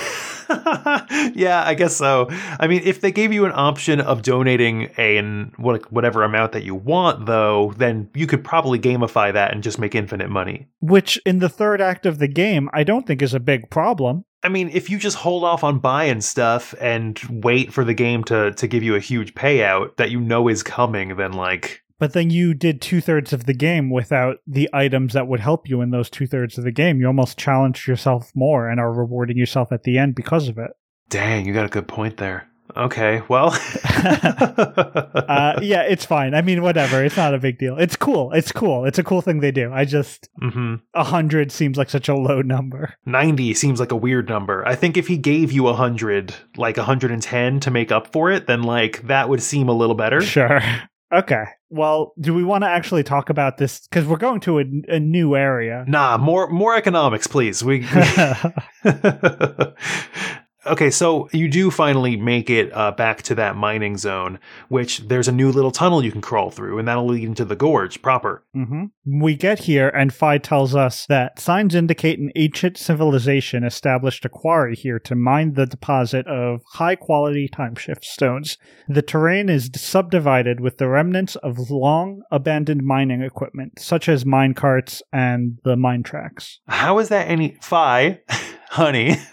[LAUGHS] yeah, I guess so. I mean, if they gave you an option of donating a what- whatever amount that you want, though, then you could probably gamify that and just make infinite money. Which in the third act of the game, I don't think is a big problem. I mean, if you just hold off on buying stuff and wait for the game to to give you a huge payout that you know is coming, then like But then you did two thirds of the game without the items that would help you in those two thirds of the game. You almost challenged yourself more and are rewarding yourself at the end because of it. Dang, you got a good point there. Okay, well. [LAUGHS] Uh, yeah, it's fine. I mean, whatever. It's not a big deal. It's cool. It's cool. It's a cool thing they do. I just, hmm a hundred seems like such a low number. 90 seems like a weird number. I think if he gave you 100, like 110 to make up for it, then like that would seem a little better. Sure. [LAUGHS] Okay. Well, do we want to actually talk about this? Because we're going to a, a new area. Nah, more more economics, please. We, we- [LAUGHS] [LAUGHS] Okay, so you do finally make it uh, back to that mining zone, which there's a new little tunnel you can crawl through, and that'll lead into the gorge proper. hmm We get here, and Fi tells us that signs indicate an ancient civilization established a quarry here to mine the deposit of high quality time shift stones. The terrain is subdivided with the remnants of long abandoned mining equipment, such as mine carts and the mine tracks. How is that any Fi, [LAUGHS] honey? [LAUGHS]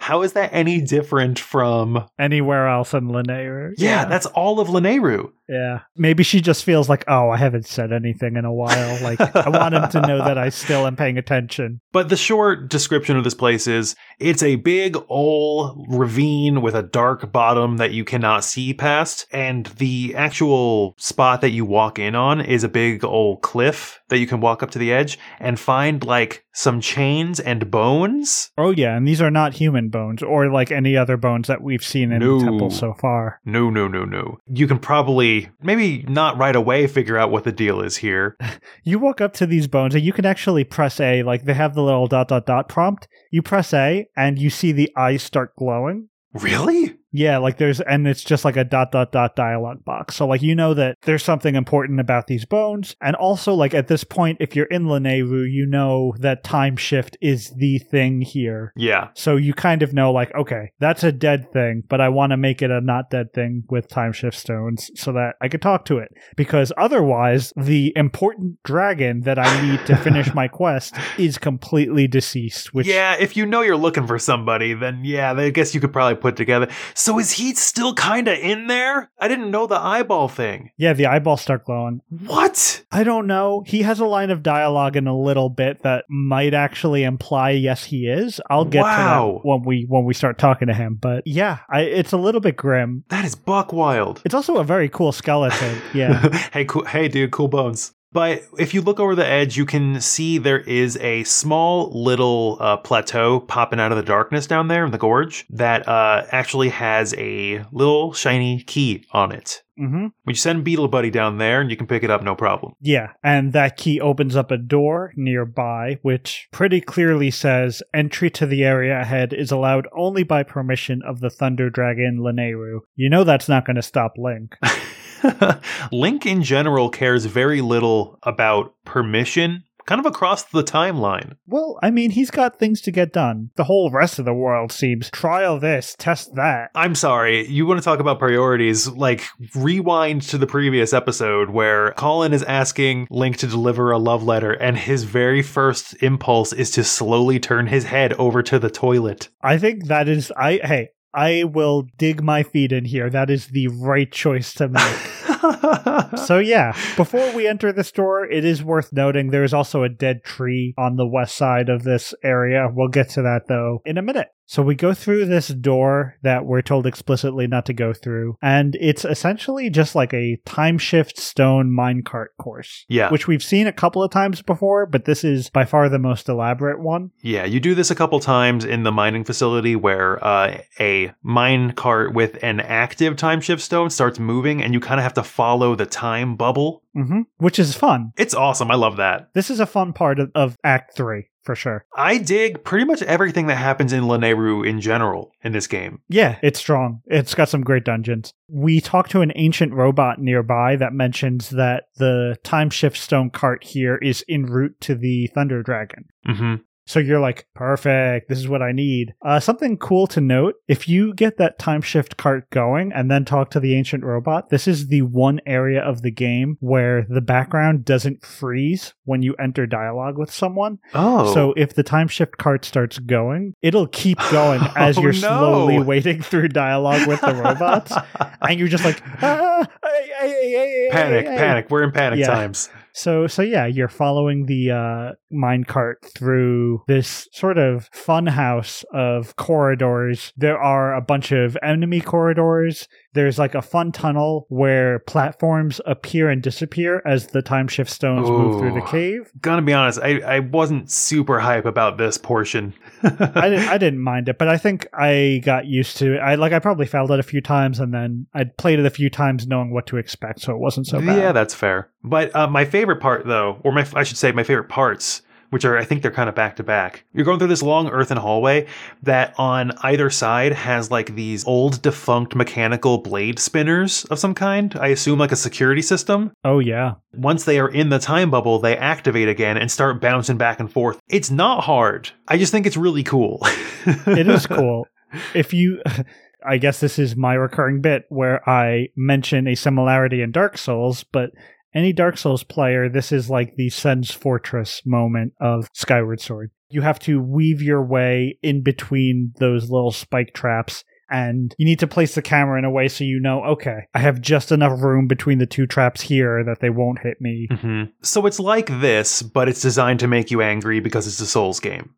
how is that any different from? Anywhere else in Lanayru. Yeah, that's all of Lanayru. Yeah. Maybe she just feels like, oh, I haven't said anything in a while. Like, I want him to know that I still am paying attention. [LAUGHS] But the short description of this place is it's a big old ravine with a dark bottom that you cannot see past. And the actual spot that you walk in on is a big old cliff that you can walk up to the edge and find like some chains and bones. Oh, yeah. And these are not human bones or like any other bones that we've seen in No. the temple so far. No, no, no, no. You can probably, maybe not right away, figure out what the deal is here. [LAUGHS] You walk up to these bones and you can actually press A, like they have the little dot dot dot prompt. You press A and you see the eyes start glowing. Really? Yeah, like there's, and it's just like a dot dot dot dialogue box. So like you know that there's something important about these bones, and also like at this point, if you're in Lanayru, you know that time shift is the thing here. Yeah. So you kind of know like, okay, that's a dead thing, but I want to make it a not dead thing with time shift stones so that I could talk to it. Because otherwise, the important dragon that I need to finish [LAUGHS] my quest is completely deceased. Which yeah, if you know you're looking for somebody, then yeah, I guess you could probably put together. So is he still kind of in there? I didn't know the eyeball thing. yeah, the eyeballs start glowing. What? I don't know. He has a line of dialogue in a little bit that might actually imply yes he is. I'll get to that when we when we start talking to him. But yeah, I, it's a little bit grim. That is buck wild. It's also a very cool skeleton. [LAUGHS] Yeah. hey, cool, hey, dude, cool bones. But if you look over the edge, you can see there is a small little uh, plateau popping out of the darkness down there in the gorge that uh, actually has a little shiny key on it. hmm We send Beetle Buddy down there, and you can pick it up no problem. Yeah, and that key opens up a door nearby, which pretty clearly says entry to the area ahead is allowed only by permission of the Thunder Dragon Lanayru. You know that's not going to stop Link. [LAUGHS] [LAUGHS] Link in general cares very little about permission kind of across the timeline. Well, I mean, he's got things to get done. The whole rest of the world seems trial this, test that. I'm sorry, you want to talk about priorities? Like, rewind to the previous episode where Colin is asking Link to deliver a love letter, and his very first impulse is to slowly turn his head over to the toilet. I think that is, I, hey, I will dig my feet in here. That is the right choice to make. [LAUGHS] so yeah, before we enter the store, it is worth noting there is also a dead tree on the west side of this area. We'll get to that though in a minute. So we go through this door that we're told explicitly not to go through, and it's essentially just like a time shift stone minecart course. Yeah. Which we've seen a couple of times before, but this is by far the most elaborate one. Yeah, you do this a couple times in the mining facility where uh, a mine cart with an active time shift stone starts moving, and you kind of have to follow the time bubble. Mm-hmm. Which is fun. It's awesome. I love that. This is a fun part of, of Act 3 for sure. I dig pretty much everything that happens in Lanayru in general in this game. Yeah, it's strong. It's got some great dungeons. We talked to an ancient robot nearby that mentions that the time shift stone cart here is en route to the Thunder Dragon. hmm So you're like, perfect, this is what I need. Uh, something cool to note if you get that time shift cart going and then talk to the ancient robot, this is the one area of the game where the background doesn't freeze when you enter dialogue with someone. Oh. So if the time shift cart starts going, it'll keep [LAUGHS] going as Oh, you're no. slowly waiting through dialogue with the robots. [LAUGHS] and you're just like, ah, ay, ay, ay, panic, ay, ay." panic. We're in panic Yeah. times. So so yeah, you're following the uh minecart through this sort of fun house of corridors. There are a bunch of enemy corridors. There's like a fun tunnel where platforms appear and disappear as the time shift stones move through the Ooh. cave. Gonna be honest, I, I wasn't super hype about this portion. [LAUGHS] I didn't I didn't mind it, but I think I got used to it. I like I probably failed it a few times and then I'd played it a few times knowing what to expect, so it wasn't so bad. Yeah, that's fair. But uh, my favorite part, though, or my I should say, my favorite parts, which are I think they're kind of back to back. You're going through this long earthen hallway that on either side has like these old defunct mechanical blade spinners of some kind. I assume like a security system. Oh yeah. Once they are in the time bubble, they activate again and start bouncing back and forth. It's not hard. I just think it's really cool. [LAUGHS] it is cool. If you, [LAUGHS] I guess this is my recurring bit where I mention a similarity in Dark Souls, but any Dark Souls player, this is like the Sen's Fortress moment of Skyward Sword. You have to weave your way in between those little spike traps. And you need to place the camera in a way so you know, okay, I have just enough room between the two traps here that they won't hit me. Mhm. So it's like this, but it's designed to make you angry because it's a Souls game.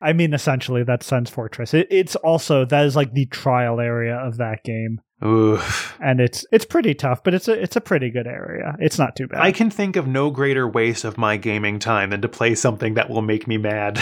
I mean, essentially, that's Sen's Fortress. It, it's also, that is like the trial area of that game. Oof. and it's it's pretty tough, but it's a it's a pretty good area. It's not too bad. I can think of no greater waste of my gaming time than to play something that will make me mad.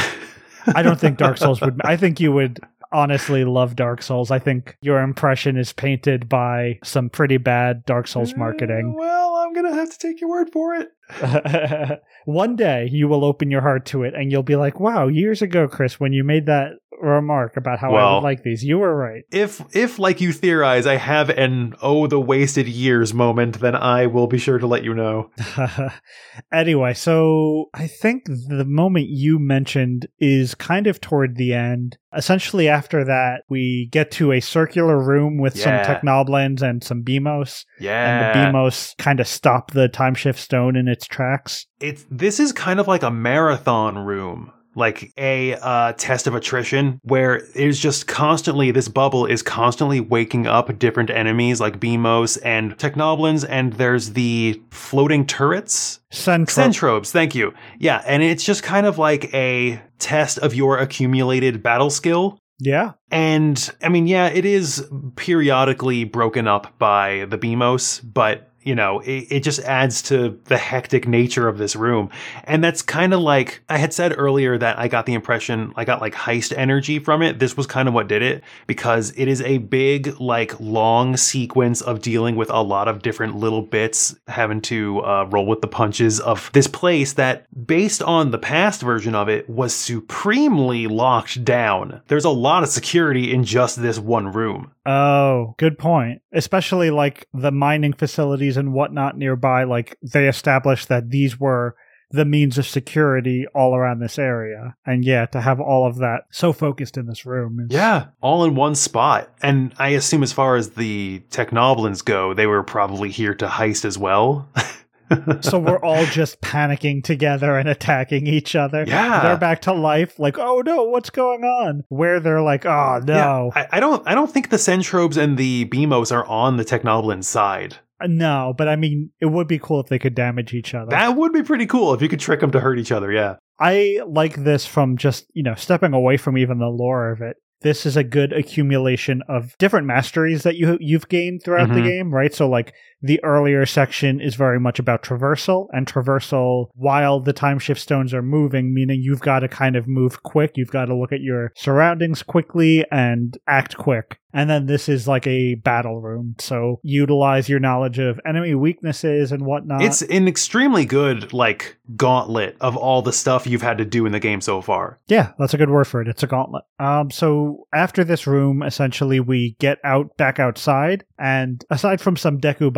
I don't think Dark Souls would. [LAUGHS] I think you would honestly love Dark Souls. I think your impression is painted by some pretty bad Dark Souls marketing. Eh, well, I'm gonna have to take your word for it. [LAUGHS] One day you will open your heart to it, and you'll be like, "Wow, years ago, Chris, when you made that remark about how I Well- would like these, you were right." If, if like you theorize, I have an oh the wasted years moment, then I will be sure to let you know. [LAUGHS] anyway, so I think the moment you mentioned is kind of toward the end. Essentially, after that, we get to a circular room with Yeah. some Technoblins and some Beamos, Yeah, and the Beamos kind of stop the time shift stone in its tracks. it's this is kind of like a marathon room like a uh, test of attrition where it's just constantly this bubble is constantly waking up different enemies like Beamos and Technoblins and there's the floating turrets Central. Sentrobes, thank you. Yeah, and it's just kind of like a test of your accumulated battle skill. Yeah. And I mean, yeah, it is periodically broken up by the Beamos, but you know, it, it just adds to the hectic nature of this room. And that's kind of like I had said earlier that I got the impression I got like heist energy from it. This was kind of what did it because it is a big, like long sequence of dealing with a lot of different little bits, having to uh, roll with the punches of this place that, based on the past version of it, was supremely locked down. There's a lot of security in just this one room. Oh, good point. Especially like the mining facilities and whatnot nearby. Like they established that these were the means of security all around this area. And yeah, to have all of that so focused in this room. Is, Yeah, all in one spot. And I assume as far as the Technoblins go, they were probably here to heist as well. [LAUGHS] so we're all just panicking together and attacking each other. Yeah. They're back to life, like, oh no, what's going on? Where they're like, oh no. Yeah, I, I don't I don't think the Sentrobes and the Beamos are on the Technoblin side. No, but I mean, it would be cool if they could damage each other. That would be pretty cool if you could trick them to hurt each other, yeah. I like this from just, you know, stepping away from even the lore of it. This is a good accumulation of different masteries that you you've gained throughout the Mhm. game, right? So like the earlier section is very much about traversal and traversal while the time shift stones are moving, meaning you've got to kind of move quick. You've got to look at your surroundings quickly and act quick. And then this is like a battle room. So utilize your knowledge of enemy weaknesses and whatnot. it's an extremely good like gauntlet of all the stuff you've had to do in the game so far. Yeah, that's a good word for it. It's a gauntlet. Um, so after this room, essentially we get out back outside, and aside from some Deku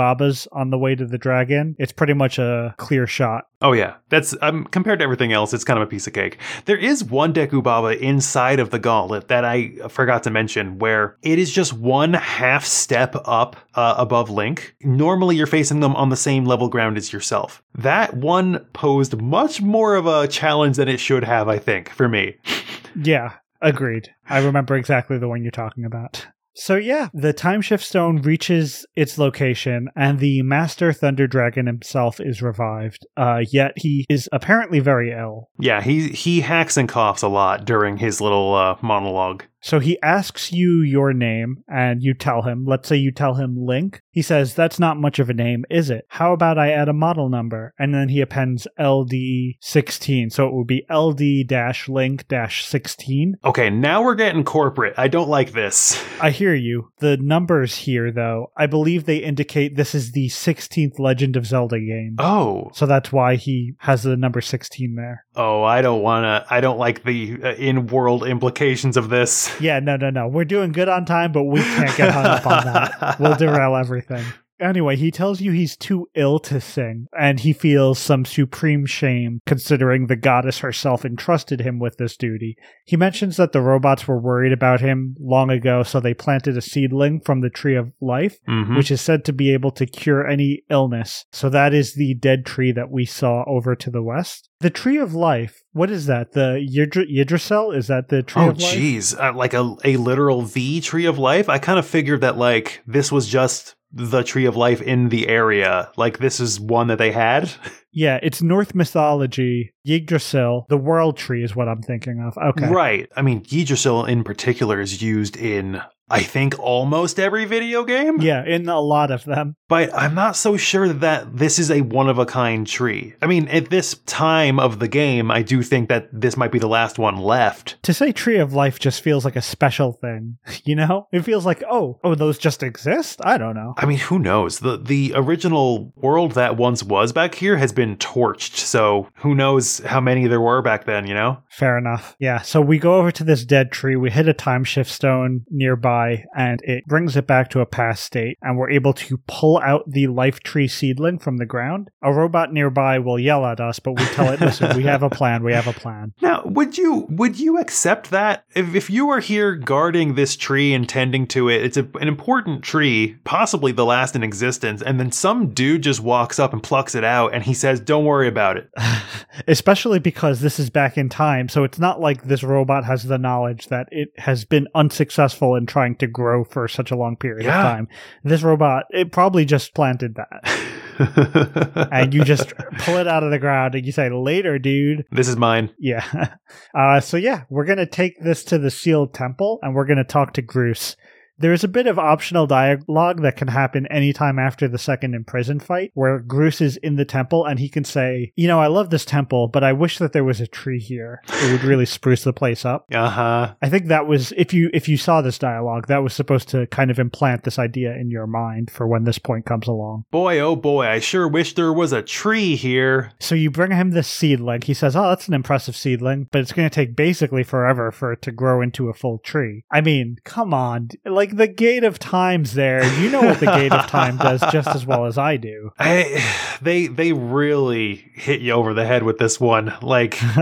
On the way to the dragon, it's pretty much a clear shot. Oh yeah, that's um, compared to everything else, it's kind of a piece of cake. There is one Deku Baba inside of the gauntlet that I forgot to mention, where it is just one half step up uh, above Link. Normally, you're facing them on the same level ground as yourself. That one posed much more of a challenge than it should have, I think, for me. [LAUGHS] Yeah, agreed. I remember exactly the one you're talking about. So yeah, the time shift stone reaches its location, and the Master Thunder Dragon himself is revived. Uh, yet he is apparently very ill. Yeah, he he hacks and coughs a lot during his little uh, monologue. So he asks you your name and you tell him. Let's say you tell him Link. He says, That's not much of a name, is it? How about I add a model number? And then he appends LD16. So it would be LD Link 16. Okay, now we're getting corporate. I don't like this. [LAUGHS] I hear you. The numbers here, though, I believe they indicate this is the 16th Legend of Zelda game. Oh, So that's why he has the number 16 there. oh, I don't want to. I don't like the uh, in-world implications of this. Yeah, no, no, no. We're doing good on time, but we can't get hung up on that. We'll derail everything. [LAUGHS] Anyway, he tells you he's too ill to sing, and he feels some supreme shame considering the goddess herself entrusted him with this duty. He mentions that the robots were worried about him long ago, so they planted a seedling from the Tree of Life, Mhm. which is said to be able to cure any illness. So that is the dead tree that we saw over to the west. The Tree of Life, what is that? The Yggdra- Yggdrasil? Is that the Tree Oh, of Life? jeez. Uh, like a, a literal the tree of life? I kind of figured that, like, this was just the tree of life in the area. Like, this is one that they had. [LAUGHS] Yeah, it's North mythology. Yggdrasil, the world tree is what I'm thinking of. Okay. Right. I mean, Yggdrasil in particular is used in, I think, almost every video game. Yeah, in a lot of them. But I'm not so sure that this is a one of a kind tree. I mean, at this time of the game, I do think that this might be the last one left. To say Tree of Life just feels like a special thing, [LAUGHS] you know? It feels like, oh, oh, those just exist? I don't know. I mean, who knows? The the original world that once was back here has been torched, so who knows how many there were back then, you know? Fair enough. Yeah, so we go over to this dead tree, we hit a time shift stone nearby, and it brings it back to a past state, and we're able to pull out the life tree seedling from the ground. A robot nearby will yell at us, but we tell it, listen, we have a plan, we have a plan. [LAUGHS] Now, would you would you accept that if if you were here guarding this tree and tending to it? It's a, an important tree, possibly the last in existence, and then some dude just walks up and plucks it out, and he says, "Don't worry about it." [LAUGHS] Especially because this is back in time, so it's not like this robot has the knowledge that it has been unsuccessful in trying to grow for such a long period Yeah. of time. This robot, it probably just planted that. [LAUGHS] and you just pull it out of the ground and you say, later, dude. this is mine. Yeah. [LAUGHS] Uh, so, yeah, we're going to take this to the sealed temple and we're going to talk to Groose. There is a bit of optional dialogue that can happen anytime after the second imprison fight, where Groose is in the temple and he can say, You know, I love this temple, but I wish that there was a tree here. It would really spruce the place up. Uh huh. I think that was if you if you saw this dialogue, that was supposed to kind of implant this idea in your mind for when this point comes along. Boy, oh boy, I sure wish there was a tree here. So you bring him this seedling. He says, "Oh, that's an impressive seedling, but it's going to take basically forever for it to grow into a full tree." I mean, come on. Like like the gate of time's there. You know what the gate of time does just as well as I do. [LAUGHS] I, they they really hit you over the head with this one. Like [LAUGHS]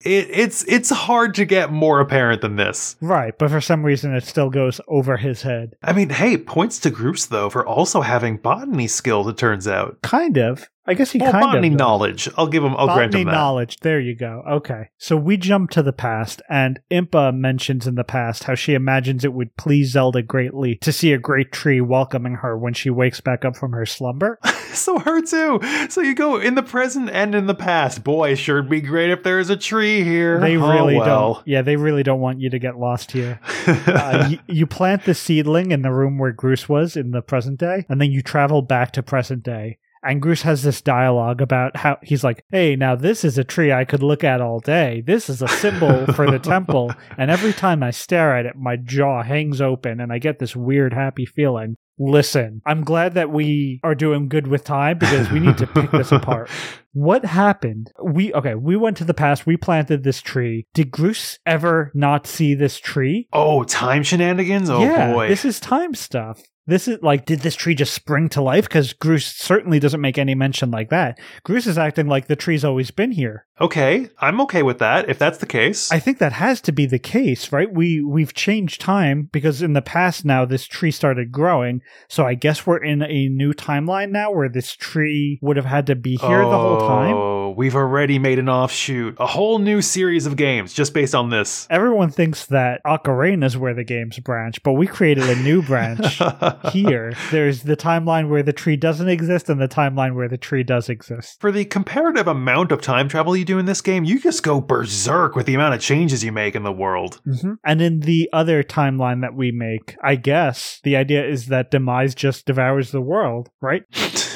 it, it's it's hard to get more apparent than this. right, but for some reason it still goes over his head. I mean, hey, points to Groose though for also having botany skills. It turns out. Kind of. I guess he Well, kind botany of. knowledge. I'll give him. I'll grant him that. knowledge. There you go. Okay. So we jump to the past, and Impa mentions in the past how she imagines it would please Zelda greatly to see a great tree welcoming her when she wakes back up from her slumber. [LAUGHS] So her too. So you go in the present and in the past. Boy, sure would be great if there is a tree here. They Oh, really well. don't. Yeah, they really don't want you to get lost here. [LAUGHS] uh, you, you plant the seedling in the room where Groose was in the present day, and then you travel back to present day. And Groose has this dialogue about how he's like, Hey, now this is a tree I could look at all day. This is a symbol for the [LAUGHS] temple. And every time I stare at it, my jaw hangs open and I get this weird, happy feeling. Listen, I'm glad that we are doing good with time because we need to pick this apart. [LAUGHS] What happened? We, okay, we went to the past, we planted this tree. Did Groose ever not see this tree? oh, time shenanigans. Oh yeah, boy. this is time stuff. This is like, did this tree just spring to life? Because Groose certainly doesn't make any mention like that. Groose is acting like the tree's always been here. Okay, I'm okay with that. If that's the case. I think that has to be the case, right? We we've changed time because in the past now this tree started growing. So I guess we're in a new timeline now where this tree would have had to be here the whole time. Oh, we've already made an offshoot. A whole new series of games just based on this. Everyone thinks that Ocarina is where the games branch, but we created a new branch [LAUGHS] here. There's the timeline where the tree doesn't exist and the timeline where the tree does exist. For the comparative amount of time travel you do in this game, you just go berserk with the amount of changes you make in the world. Mm-hmm. And in the other timeline that we make, I guess the idea is that Demise just devours the world, right? [LAUGHS]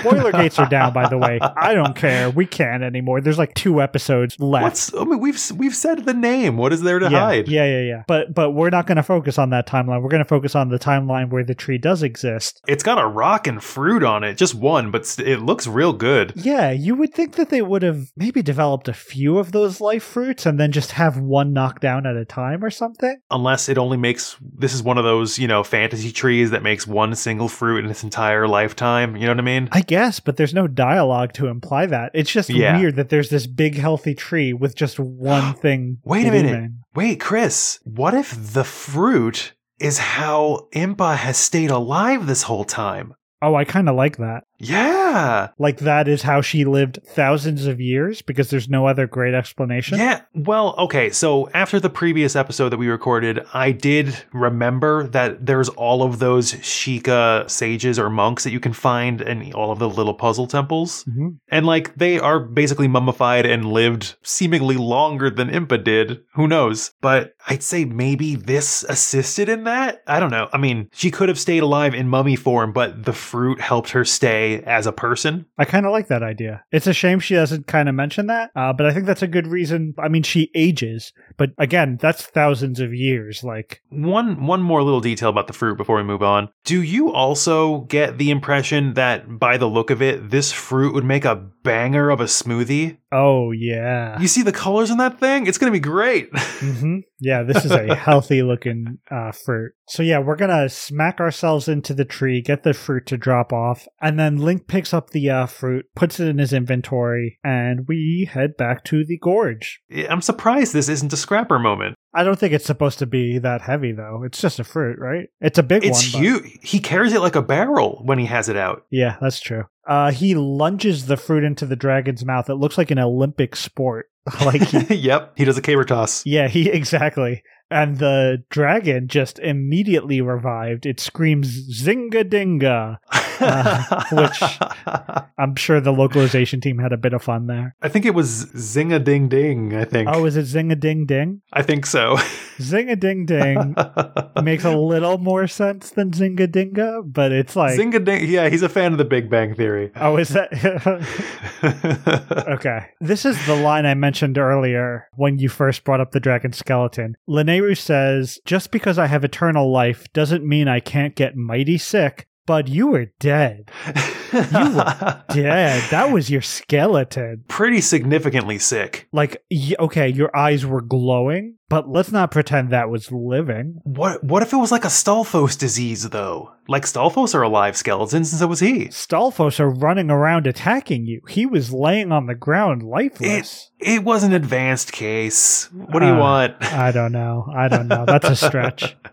Spoiler gates are down, by the way. I don't care. We can't anymore. There's like two episodes left. What's I mean we've we've said the name. What is there to yeah, hide? yeah, yeah, yeah. But but we're not going to focus on that timeline. We're going to focus on the timeline where the tree does exist. It's got a rock and fruit on it, just one, but it looks real good. Yeah, you would think that they would have maybe developed a few of those life fruits and then just have one knocked down at a time or something. Unless it only makes this is one of those, you know, fantasy trees that makes one single fruit in its entire lifetime. You know what I mean? I guess, but there's no dialogue to imply that. It's just Yeah. weird that there's this big healthy tree with just one [GASPS] thing. Wait a minute. Wait, Chris, what if the fruit is how Impa has stayed alive this whole time? Oh, I kind of like that. Yeah. Like that is how she lived thousands of years because there's no other great explanation. Yeah. Well, okay. So after the previous episode that we recorded, I did remember that there's all of those Sheikah sages or monks that you can find in all of the little puzzle temples. Mhm. And like they are basically mummified and lived seemingly longer than Impa did. Who knows? But I'd say maybe this assisted in that. I don't know. I mean, she could have stayed alive in mummy form, but the fruit helped her stay as a person. I kind of like that idea. It's a shame she doesn't kind of mention that, uh, but I think that's a good reason. I mean, she ages, but again, that's thousands of years. Like, One one more little detail about the fruit before we move on. Do you also get the impression that by the look of it, this fruit would make a banger of a smoothie? oh yeah, You see the colors in that thing? It's going to be great. [LAUGHS] hmm yeah. This is a [LAUGHS] healthy looking uh, fruit. So yeah, we're gonna smack ourselves into the tree, get the fruit to drop off, and then Link picks up the uh, fruit, puts it in his inventory, and we head back to the gorge. I'm surprised this isn't a scrapper moment. I don't think it's supposed to be that heavy though. It's just a fruit, right? It's a big It's one. but- huge. He carries it like a barrel when he has it out. Yeah, that's true. Uh, he lunges the fruit into the dragon's mouth. It looks like an Olympic sport. [LAUGHS] like, he, [LAUGHS] yep, he does a caber toss. yeah, he [LAUGHS] exactly. And the dragon just immediately revived. It screams "Zinga Dinga." Uh, which- I'm sure the localization team had a bit of fun there. I think it was zing a ding ding. I think. Oh, is it "Zinga Ding Ding"? I think so. "Zinga Ding Ding" [LAUGHS] makes a little more sense than "Zinga Dinga," but it's like, Zinga ding. Yeah, he's a fan of the Big Bang Theory. oh, is that? [LAUGHS] Okay. This is the line I mentioned earlier when you first brought up the dragon skeleton. Lanayru says, Just because I have eternal life doesn't mean I can't get mighty sick, Bud, you were dead. You were [LAUGHS] dead. That was your skeleton. Pretty significantly sick. Like, okay, your eyes were glowing, but let's not pretend that was living. What what if it was like a Stalfos disease though? Like Stalfos are alive skeletons, and so was he. Stalfos are running around attacking you. He was laying on the ground lifeless. It was an advanced case. What do you Uh, want? I don't know. I don't know. That's a stretch. [LAUGHS]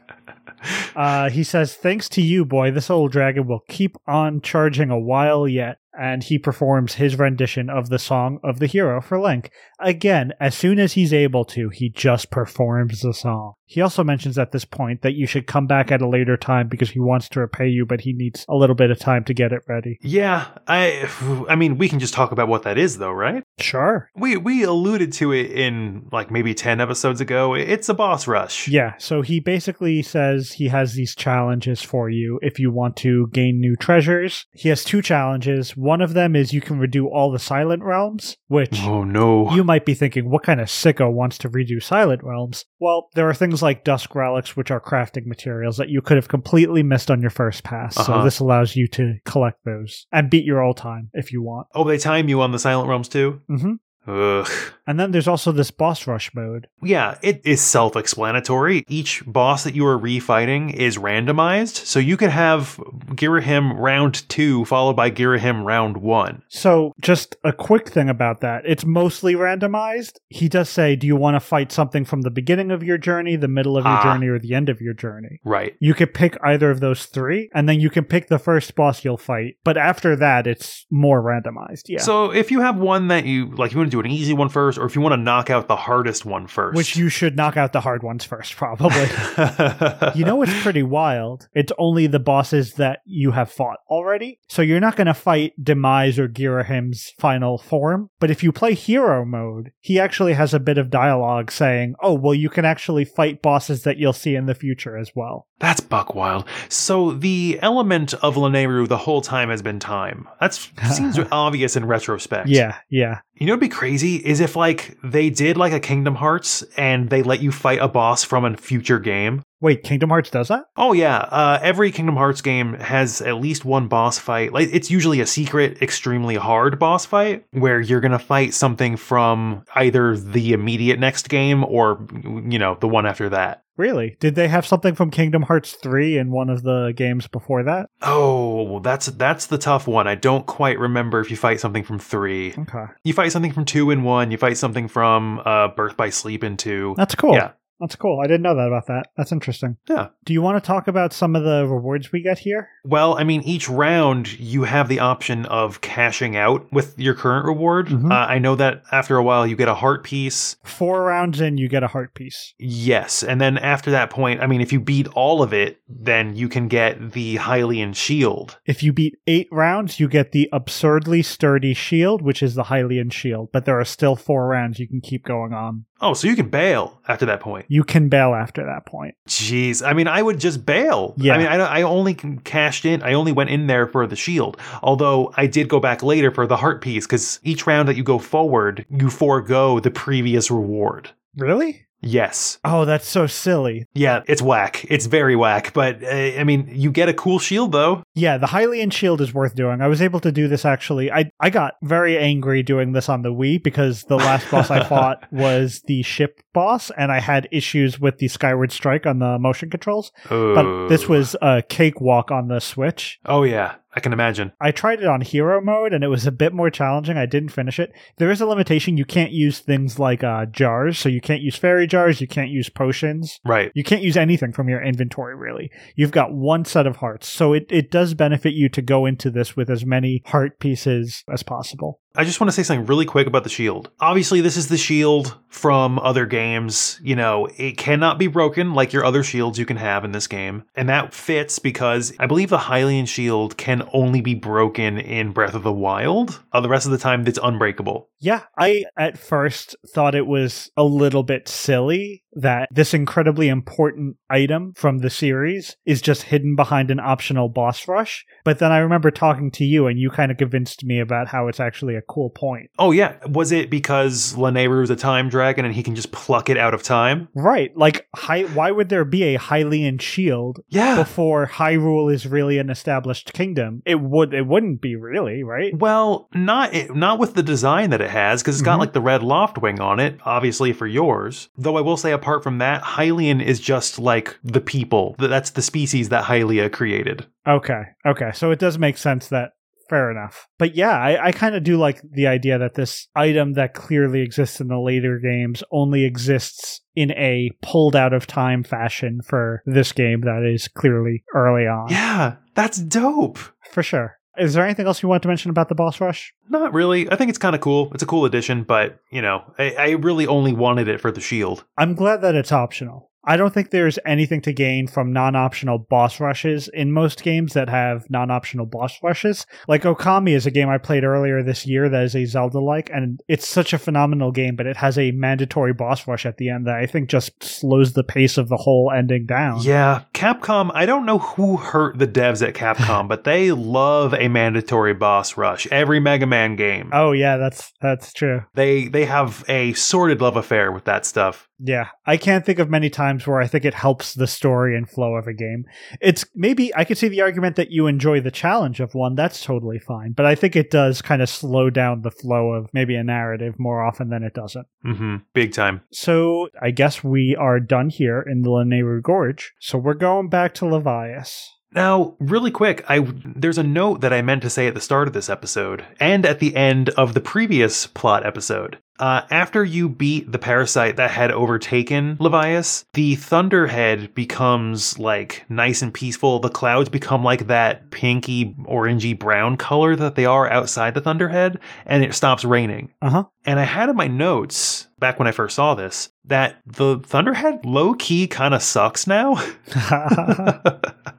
Uh, he says, Thanks to you, boy, this old dragon will keep on charging a while yet. And he performs his rendition of the song of the hero for Link. Again, as soon as he's able to, he just performs the song. He also mentions at this point that you should come back at a later time because he wants to repay you, but he needs a little bit of time to get it ready. Yeah, I I mean we can just talk about what that is though, right? Sure. We we alluded to it in like maybe 10 episodes ago. It's a boss rush. Yeah, so he basically says he has these challenges for you if you want to gain new treasures. He has two challenges. One of them is you can redo all the Silent Realms, which Oh no. you might be thinking, what kind of sicko wants to redo Silent Realms? Well, there are things like Dusk Relics, which are crafting materials that you could have completely missed on your first pass. So Uh-huh. this allows you to collect those and beat your all time if you want. oh, they time you on the Silent Realms too? hmm Ugh. And then there's also this boss rush mode. Yeah, it is self explanatory. Each boss that you are refighting is randomized, so you could have Girahim round two followed by Girahim round one. So, just a quick thing about that. It's mostly randomized. He does say, Do you want to fight something from the beginning of your journey, the middle of your Ah. journey, or the end of your journey? Right. You could pick either of those three, and then you can pick the first boss you'll fight. But after that, it's more randomized. Yeah. So if you have one that you like, you want to do an easy one first, or if you want to knock out the hardest one first, Which you should knock out the hard ones first, probably. [LAUGHS] you know it's pretty wild? It's only the bosses that you have fought already. So you're not going to fight Demise or Girahim's final form. But if you play hero mode, he actually has a bit of dialogue saying, oh, well, you can actually fight bosses that you'll see in the future as well. That's buck wild. So the element of Lanayru the whole time has been time. That [LAUGHS] seems obvious in retrospect. Yeah, yeah. You know what'd be crazy is if like they did like a Kingdom Hearts and they let you fight a boss from a future game. Wait, Kingdom Hearts does that? Oh yeah, uh, every Kingdom Hearts game has at least one boss fight. Like it's usually a secret, extremely hard boss fight where you're gonna fight something from either the immediate next game or you know the one after that. Really? Did they have something from Kingdom Hearts 3 in one of the games before that? Oh, that's that's the tough one. I don't quite remember if you fight something from three. Okay. You fight something from two in one. You fight something from uh, Birth by Sleep in two. That's cool. Yeah. That's cool. I didn't know that about that. That's interesting. Yeah. Do you want to talk about some of the rewards we get here? Well, I mean, each round you have the option of cashing out with your current reward. Mhm. Uh, I know that after a while you get a heart piece. Four rounds in, you get a heart piece. Yes. And then after that point, I mean, if you beat all of it, then you can get the Hylian shield. If you beat eight rounds, you get the absurdly sturdy shield, which is the Hylian shield. But there are still four rounds you can keep going on. Oh, so you can bail after that point. You can bail after that point. Jeez, I mean, I would just bail. Yeah. I mean, I, I only cashed in. I only went in there for the shield. Although I did go back later for the heart piece because each round that you go forward, you forego the previous reward. Really? Yes. Oh, that's so silly. Yeah, it's whack. It's very whack. But uh, I mean, you get a cool shield though. Yeah, the Hylian shield is worth doing. I was able to do this actually. I I got very angry doing this on the Wii because the last boss I [LAUGHS] fought was the ship boss, and I had issues with the Skyward Strike on the motion controls. But this was a cakewalk on the Switch. Oh yeah, I can imagine. I tried it on hero mode and it was a bit more challenging. I didn't finish it. There is a limitation. You can't use things like uh, jars. So you can't use fairy jars. You can't use potions. Right. You can't use anything from your inventory, really. You've got one set of hearts. So it, it does benefit you to go into this with as many heart pieces as possible. I just want to say something really quick about the shield. Obviously, this is the shield from other games. You know, it cannot be broken like your other shields you can have in this game. And that fits because I believe the Hylian shield can only be broken in Breath of the Wild. Uh, the rest of the time, it's unbreakable. Yeah, I at first thought it was a little bit silly that this incredibly important item from the series is just hidden behind an optional boss rush. But then I remember talking to you and you kind of convinced me about how it's actually a cool point. Oh yeah, was it because Lanayru is a time dragon and he can just pluck it out of time? Right. Like, hi- why would there be a Hylian shield Yeah. before Hyrule is really an established kingdom? It would. It wouldn't be really, right? Well, not not with the design that it has, because it's got Mhm. like the red Loftwing on it, obviously for yours. Though I will say, apart from that, Hylian is just like the people. That's the species that Hylia created. Okay. Okay. So it does make sense that. Fair enough. But yeah, I, I kind of do like the idea that this item that clearly exists in the later games only exists in a pulled out of time fashion for this game that is clearly early on. Yeah, that's dope. For sure. Is there anything else you want to mention about the boss rush? Not really. I think it's kind of cool. It's a cool addition, but you know, I, I really only wanted it for the shield. I'm glad that it's optional. I don't think there's anything to gain from non optional boss rushes in most games that have non optional boss rushes. Like Okami is a game I played earlier this year that is a Zelda like, and it's such a phenomenal game, but it has a mandatory boss rush at the end that I think just slows the pace of the whole ending down. Yeah, Capcom, I don't know who hurt the devs at Capcom, [LAUGHS] but they love a mandatory boss rush. Every Mega Man game. Oh yeah, that's that's true. They they have a sordid love affair with that stuff. Yeah, I can't think of many times where I think it helps the story and flow of a game. It's maybe I could see the argument that you enjoy the challenge of one, that's totally fine. But I think it does kind of slow down the flow of maybe a narrative more often than it doesn't. hmm Big time. So I guess we are done here in the Lanayru Gorge. So we're going back to Levias. Now, really quick, I there's a note that I meant to say at the start of this episode and at the end of the previous plot episode. Uh, after you beat the parasite that had overtaken Levias, the Thunderhead becomes like nice and peaceful. The clouds become like that pinky, orangey brown color that they are outside the Thunderhead, and it stops raining. Uh huh. And I had in my notes back when I first saw this that the Thunderhead low key kind of sucks now. [LAUGHS] [LAUGHS]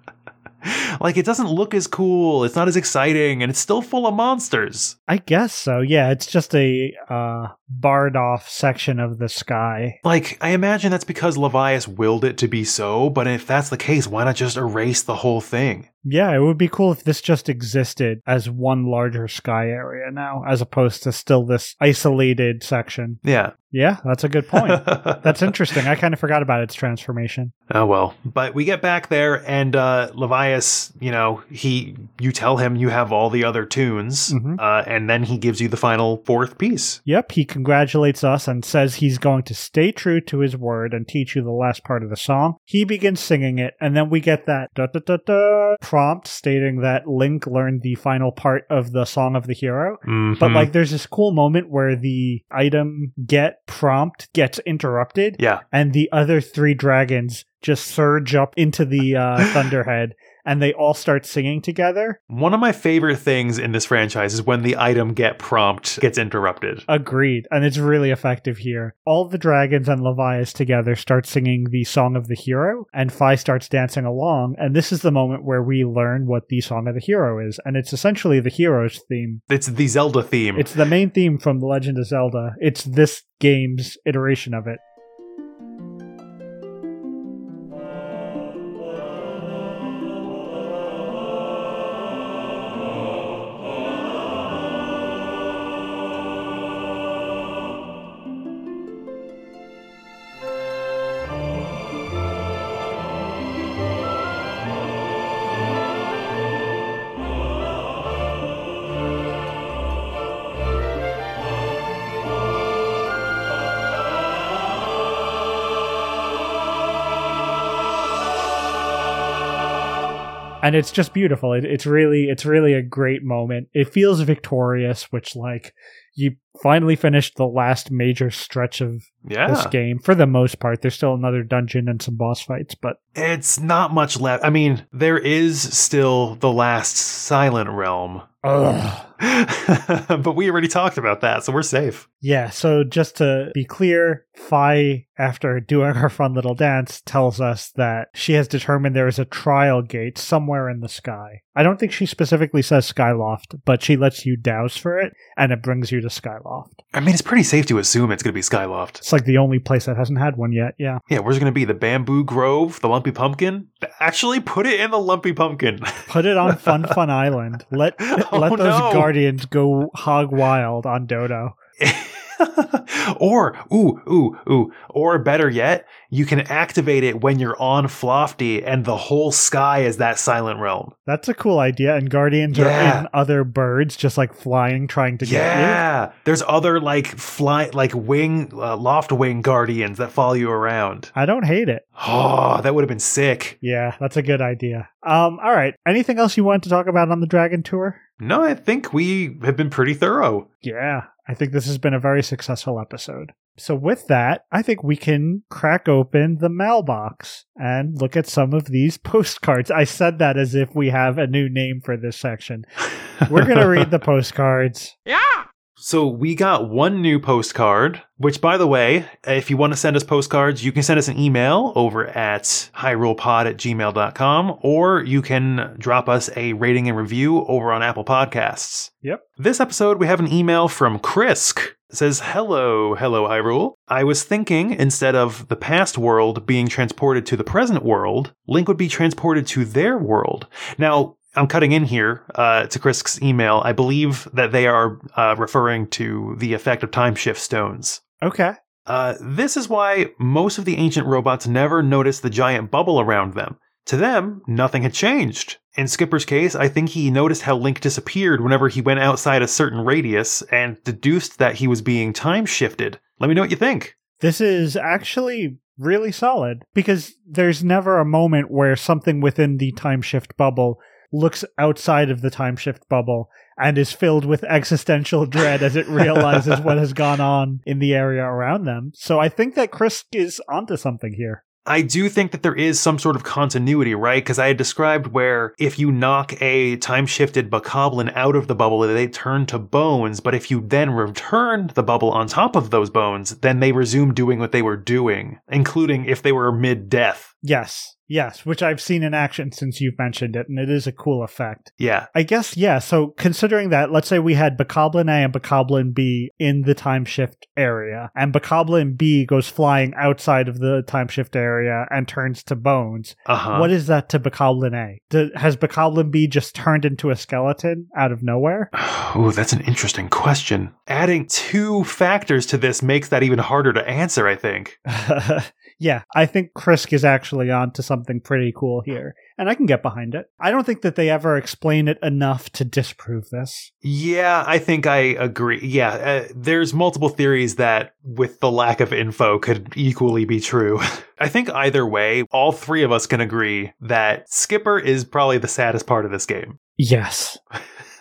[LAUGHS] like it doesn't look as cool, it's not as exciting, and it's still full of monsters. I guess so. Yeah, it's just a uh, barred off section of the sky. Like, I imagine that's because Levias willed it to be so, but if that's the case, why not just erase the whole thing? Yeah, it would be cool if this just existed as one larger sky area now, as opposed to still this isolated section. Yeah. Yeah, that's a good point. [LAUGHS] that's interesting. I kind of forgot about its transformation. Oh well, but we get back there, and uh, Levias, you know, he, you tell him you have all the other tunes, Mhm. uh, and then he gives you the final fourth piece. Yep, he congratulates us and says he's going to stay true to his word and teach you the last part of the song. He begins singing it, and then we get that da da da da prompt stating that Link learned the final part of the song of the hero. But Mhm. like, there's this cool moment where the item get prompt gets interrupted, yeah, and the other three dragons just surge up into the uh, [LAUGHS] Thunderhead, and they all start singing together. one of my favorite things in this franchise is when the item get prompt gets interrupted. Agreed, and it's really effective here. All the dragons and Levias together start singing the song of the hero, and Fi starts dancing along, and this is the moment where we learn what the song of the hero is, and it's essentially the hero's theme. It's the Zelda theme. It's the main theme from The Legend of Zelda. It's this game's iteration of it. And it's just beautiful. It, it's really, it's really a great moment. It feels victorious, which like you finally finished the last major stretch of yeah. this game for the most part. There's still another dungeon and some boss fights, but It's not much left. I mean, there is still the last Silent Realm. ugh, [LAUGHS] but we already talked about that, so we're safe. Yeah, so just to be clear, Fi, after doing her fun little dance, tells us that she has determined there is a trial gate somewhere in the sky. I don't think she specifically says Skyloft, but she lets you dowse for it, and it brings you to Skyloft. I mean, it's pretty safe to assume it's going to be Skyloft. It's like the only place that hasn't had one yet, yeah. Yeah, where's it going to be? The Bamboo Grove? The Lumpy Pumpkin? Actually, put it in the Lumpy Pumpkin. [LAUGHS] Put it on Fun Fun Island. Let [LAUGHS] Oh, let those no. guardians go hog wild on Dodoh. [LAUGHS] [LAUGHS] or, ooh, ooh, ooh, or better yet, you can activate it when you're on Flofty and the whole sky is that silent realm. That's a cool idea. And guardians Yeah. are in other birds, just like flying, trying to get you. Yeah, there's other like fly, like wing, uh, Loftwing guardians that follow you around. I don't hate it. Oh, that would have been sick. Yeah, that's a good idea. Um, all right. Anything else you want to talk about on the Dragon Tour? No, I think we have been pretty thorough. Yeah, I think this has been a very successful episode. So, with that, I think we can crack open the mailbox and look at some of these [LAUGHS] postcards. I said that as if we have a new name for this section. We're going to read the [LAUGHS] postcards. So we got one new postcard, which by the way, if you want to send us postcards, you can send us an email over at hyrulepod at gmail.com, or you can drop us a rating and review over on Apple Podcasts. Yep. This episode, we have an email from Krisk. It says, Hello, hello, Hyrule. I was thinking instead of the past world being transported to the present world, Link would be transported to their world. Now, I'm cutting in here uh, to Krisk's email. I believe that they are uh, referring to the effect of time shift stones. Okay. Uh, this is why most of the ancient robots never noticed the giant bubble around them. To them, nothing had changed. In Skipper's case, I think he noticed how Link disappeared whenever he went outside a certain radius and deduced that he was being time shifted. Let me know what you think. This is actually really solid because there's never a moment where something within the time shift bubble looks outside of the time shift bubble and is filled with existential dread as it [LAUGHS] realizes what has gone on in the area around them. So I think that Chris is onto something here. I do think that there is some sort of continuity, right? Because I had described where if you knock a time shifted Bokoblin out of the bubble, they turn to bones, but if you then return the bubble on top of those bones, then they resume doing what they were doing, including if they were mid death. Yes. Yes, which I've seen in action since you've mentioned it, and it is a cool effect. Yeah. I guess, yeah. So considering that, let's say we had Bokoblin A and Bokoblin B in the time shift area, and Bokoblin B goes flying outside of the time shift area and turns to bones. Uh huh. What is that to Bokoblin A? Do, has Bokoblin B just turned into a skeleton out of nowhere? [SIGHS] Oh, that's an interesting question. Adding two factors to this makes that even harder to answer, I think. [LAUGHS] yeah, I think Krisk is actually on to something pretty cool here, and I can get behind it. I don't think that they ever explain it enough to disprove this. Yeah, I think I agree. Yeah, uh, there's multiple theories that, with the lack of info, could equally be true. [LAUGHS] I think either way, all three of us can agree that Skipper is probably the saddest part of this game. Yes.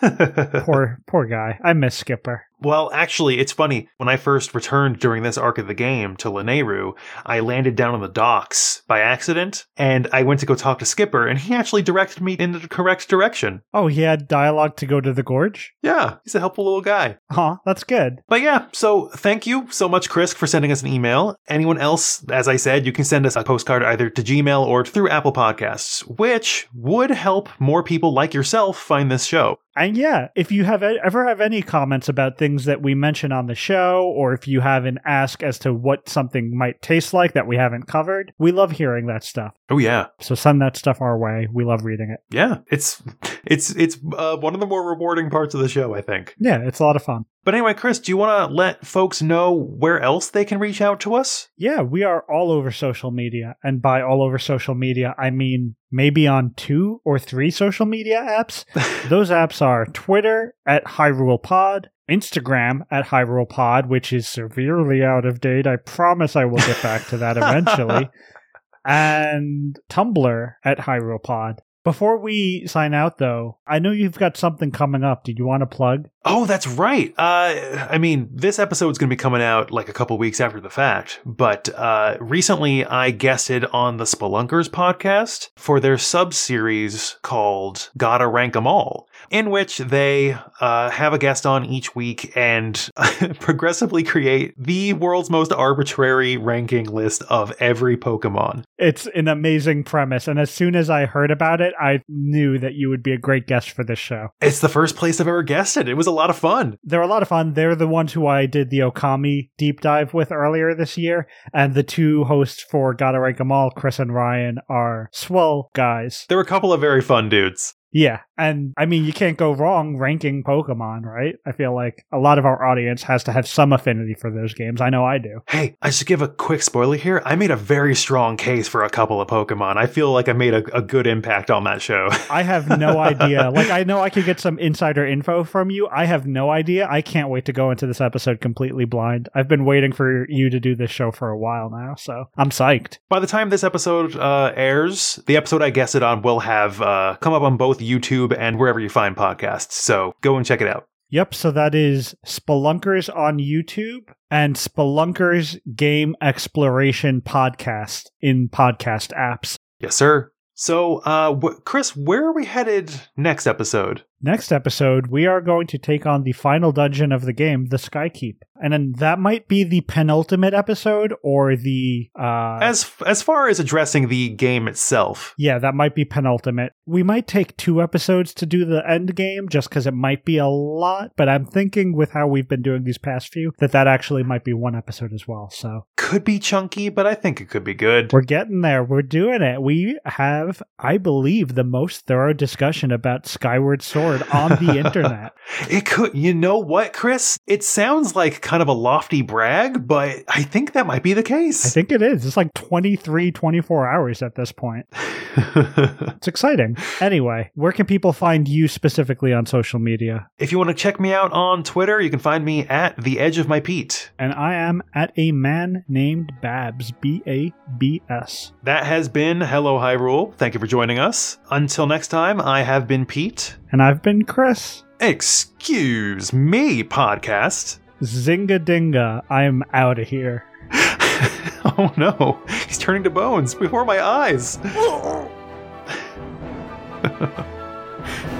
[LAUGHS] poor poor guy. I miss Skipper. Well, actually, it's funny. When I first returned during this arc of the game to Lanayru, I landed down on the docks by accident, and I went to go talk to Skipper, and he actually directed me in the correct direction. Oh, he had dialogue to go to the gorge? Yeah, he's a helpful little guy. Huh, that's good. But yeah, so thank you so much, Chris, for sending us an email. Anyone else, as I said, you can send us a postcard either to Gmail or through Apple Podcasts, which would help more people like yourself find this show. And yeah, if you have ever have any comments about things that we mention on the show, or if you have an ask as to what something might taste like that we haven't covered, we love hearing that stuff. Oh yeah, So send that stuff our way. We love reading it. yeah. It's it's it's uh, one of the more rewarding parts of the show, I think. Yeah, it's a lot of fun. But anyway, Chris, do you want to let folks know where else they can reach out to us? Yeah, we are all over social media. And by all over social media, I mean maybe on two or three social media apps. [LAUGHS] Those apps are Twitter at Hyrule Pod, Instagram at Hyrule Pod, which is severely out of date. I promise I will get back to that [LAUGHS] eventually. and Tumblr at Hyrule Pod. Before we sign out, though, I know you've got something coming up. Did you want to plug? Oh, that's right. Uh, I mean, this episode's going to be coming out like a couple weeks after the fact, but uh, recently I guested on the Spelunkers podcast for their sub series called Gotta Rank 'em All. In which they uh, have a guest on each week and [LAUGHS] progressively create the world's most arbitrary ranking list of every Pokemon. It's an amazing premise. And as soon as I heard about it, I knew that you would be a great guest for this show. It's the first place I've ever guested. It was a lot of fun. They're a lot of fun. They're the ones who I did the Okami deep dive with earlier this year. And the two hosts for Gotta Rank 'em All, Chris and Ryan, are swell guys. There were a couple of very fun dudes. Yeah, and I mean, you can't go wrong ranking Pokemon, right? I feel like a lot of our audience has to have some affinity for those games. I know I do. Hey, I should give a quick spoiler here. I made a very strong case for a couple of Pokemon. I feel like I made a, a good impact on that show. [LAUGHS] I have no idea. Like, I know I could get some insider info from you. I have no idea. I can't wait to go into this episode completely blind. I've been waiting for you to do this show for a while now, so I'm psyched. By the time this episode uh, airs, the episode I guessed it on will have uh, come up on both YouTube and wherever you find podcasts. So go and check it out. Yep, so that is Spelunkers on YouTube and Spelunkers Game Exploration Podcast in podcast apps. Yes, sir. So, uh, wh- Chris, where are we headed next episode? Next episode, we are going to take on the final dungeon of the game, the Skykeep. And then that might be the penultimate episode or the uh As as far as addressing the game itself, Yeah, that might be penultimate. We might take two episodes to do the end game just cuz it might be a lot, but I'm thinking with how we've been doing these past few that that actually might be one episode as well. So, could be chunky, but I think it could be good. we're getting there. We're doing it. We have, I believe, the most thorough discussion about Skyward Sword on the [LAUGHS] internet. It could, you know what, Chris? It sounds like kind of a lofty brag, but I think that might be the case. I think it is. It's like 23, 24 hours at this point. [LAUGHS] It's exciting. Anyway, where can people find you specifically on social media? if you want to check me out on Twitter, you can find me at the edge of my Pete. And I am at a man named Babs, B A B S. That has been Hello Hyrule. Thank you for joining us. Until next time, I have been Pete. And I've been Chris. Excuse me, podcast. Zinga dinga, I'm out of here. [LAUGHS] oh no, he's turning to bones before my eyes. [LAUGHS]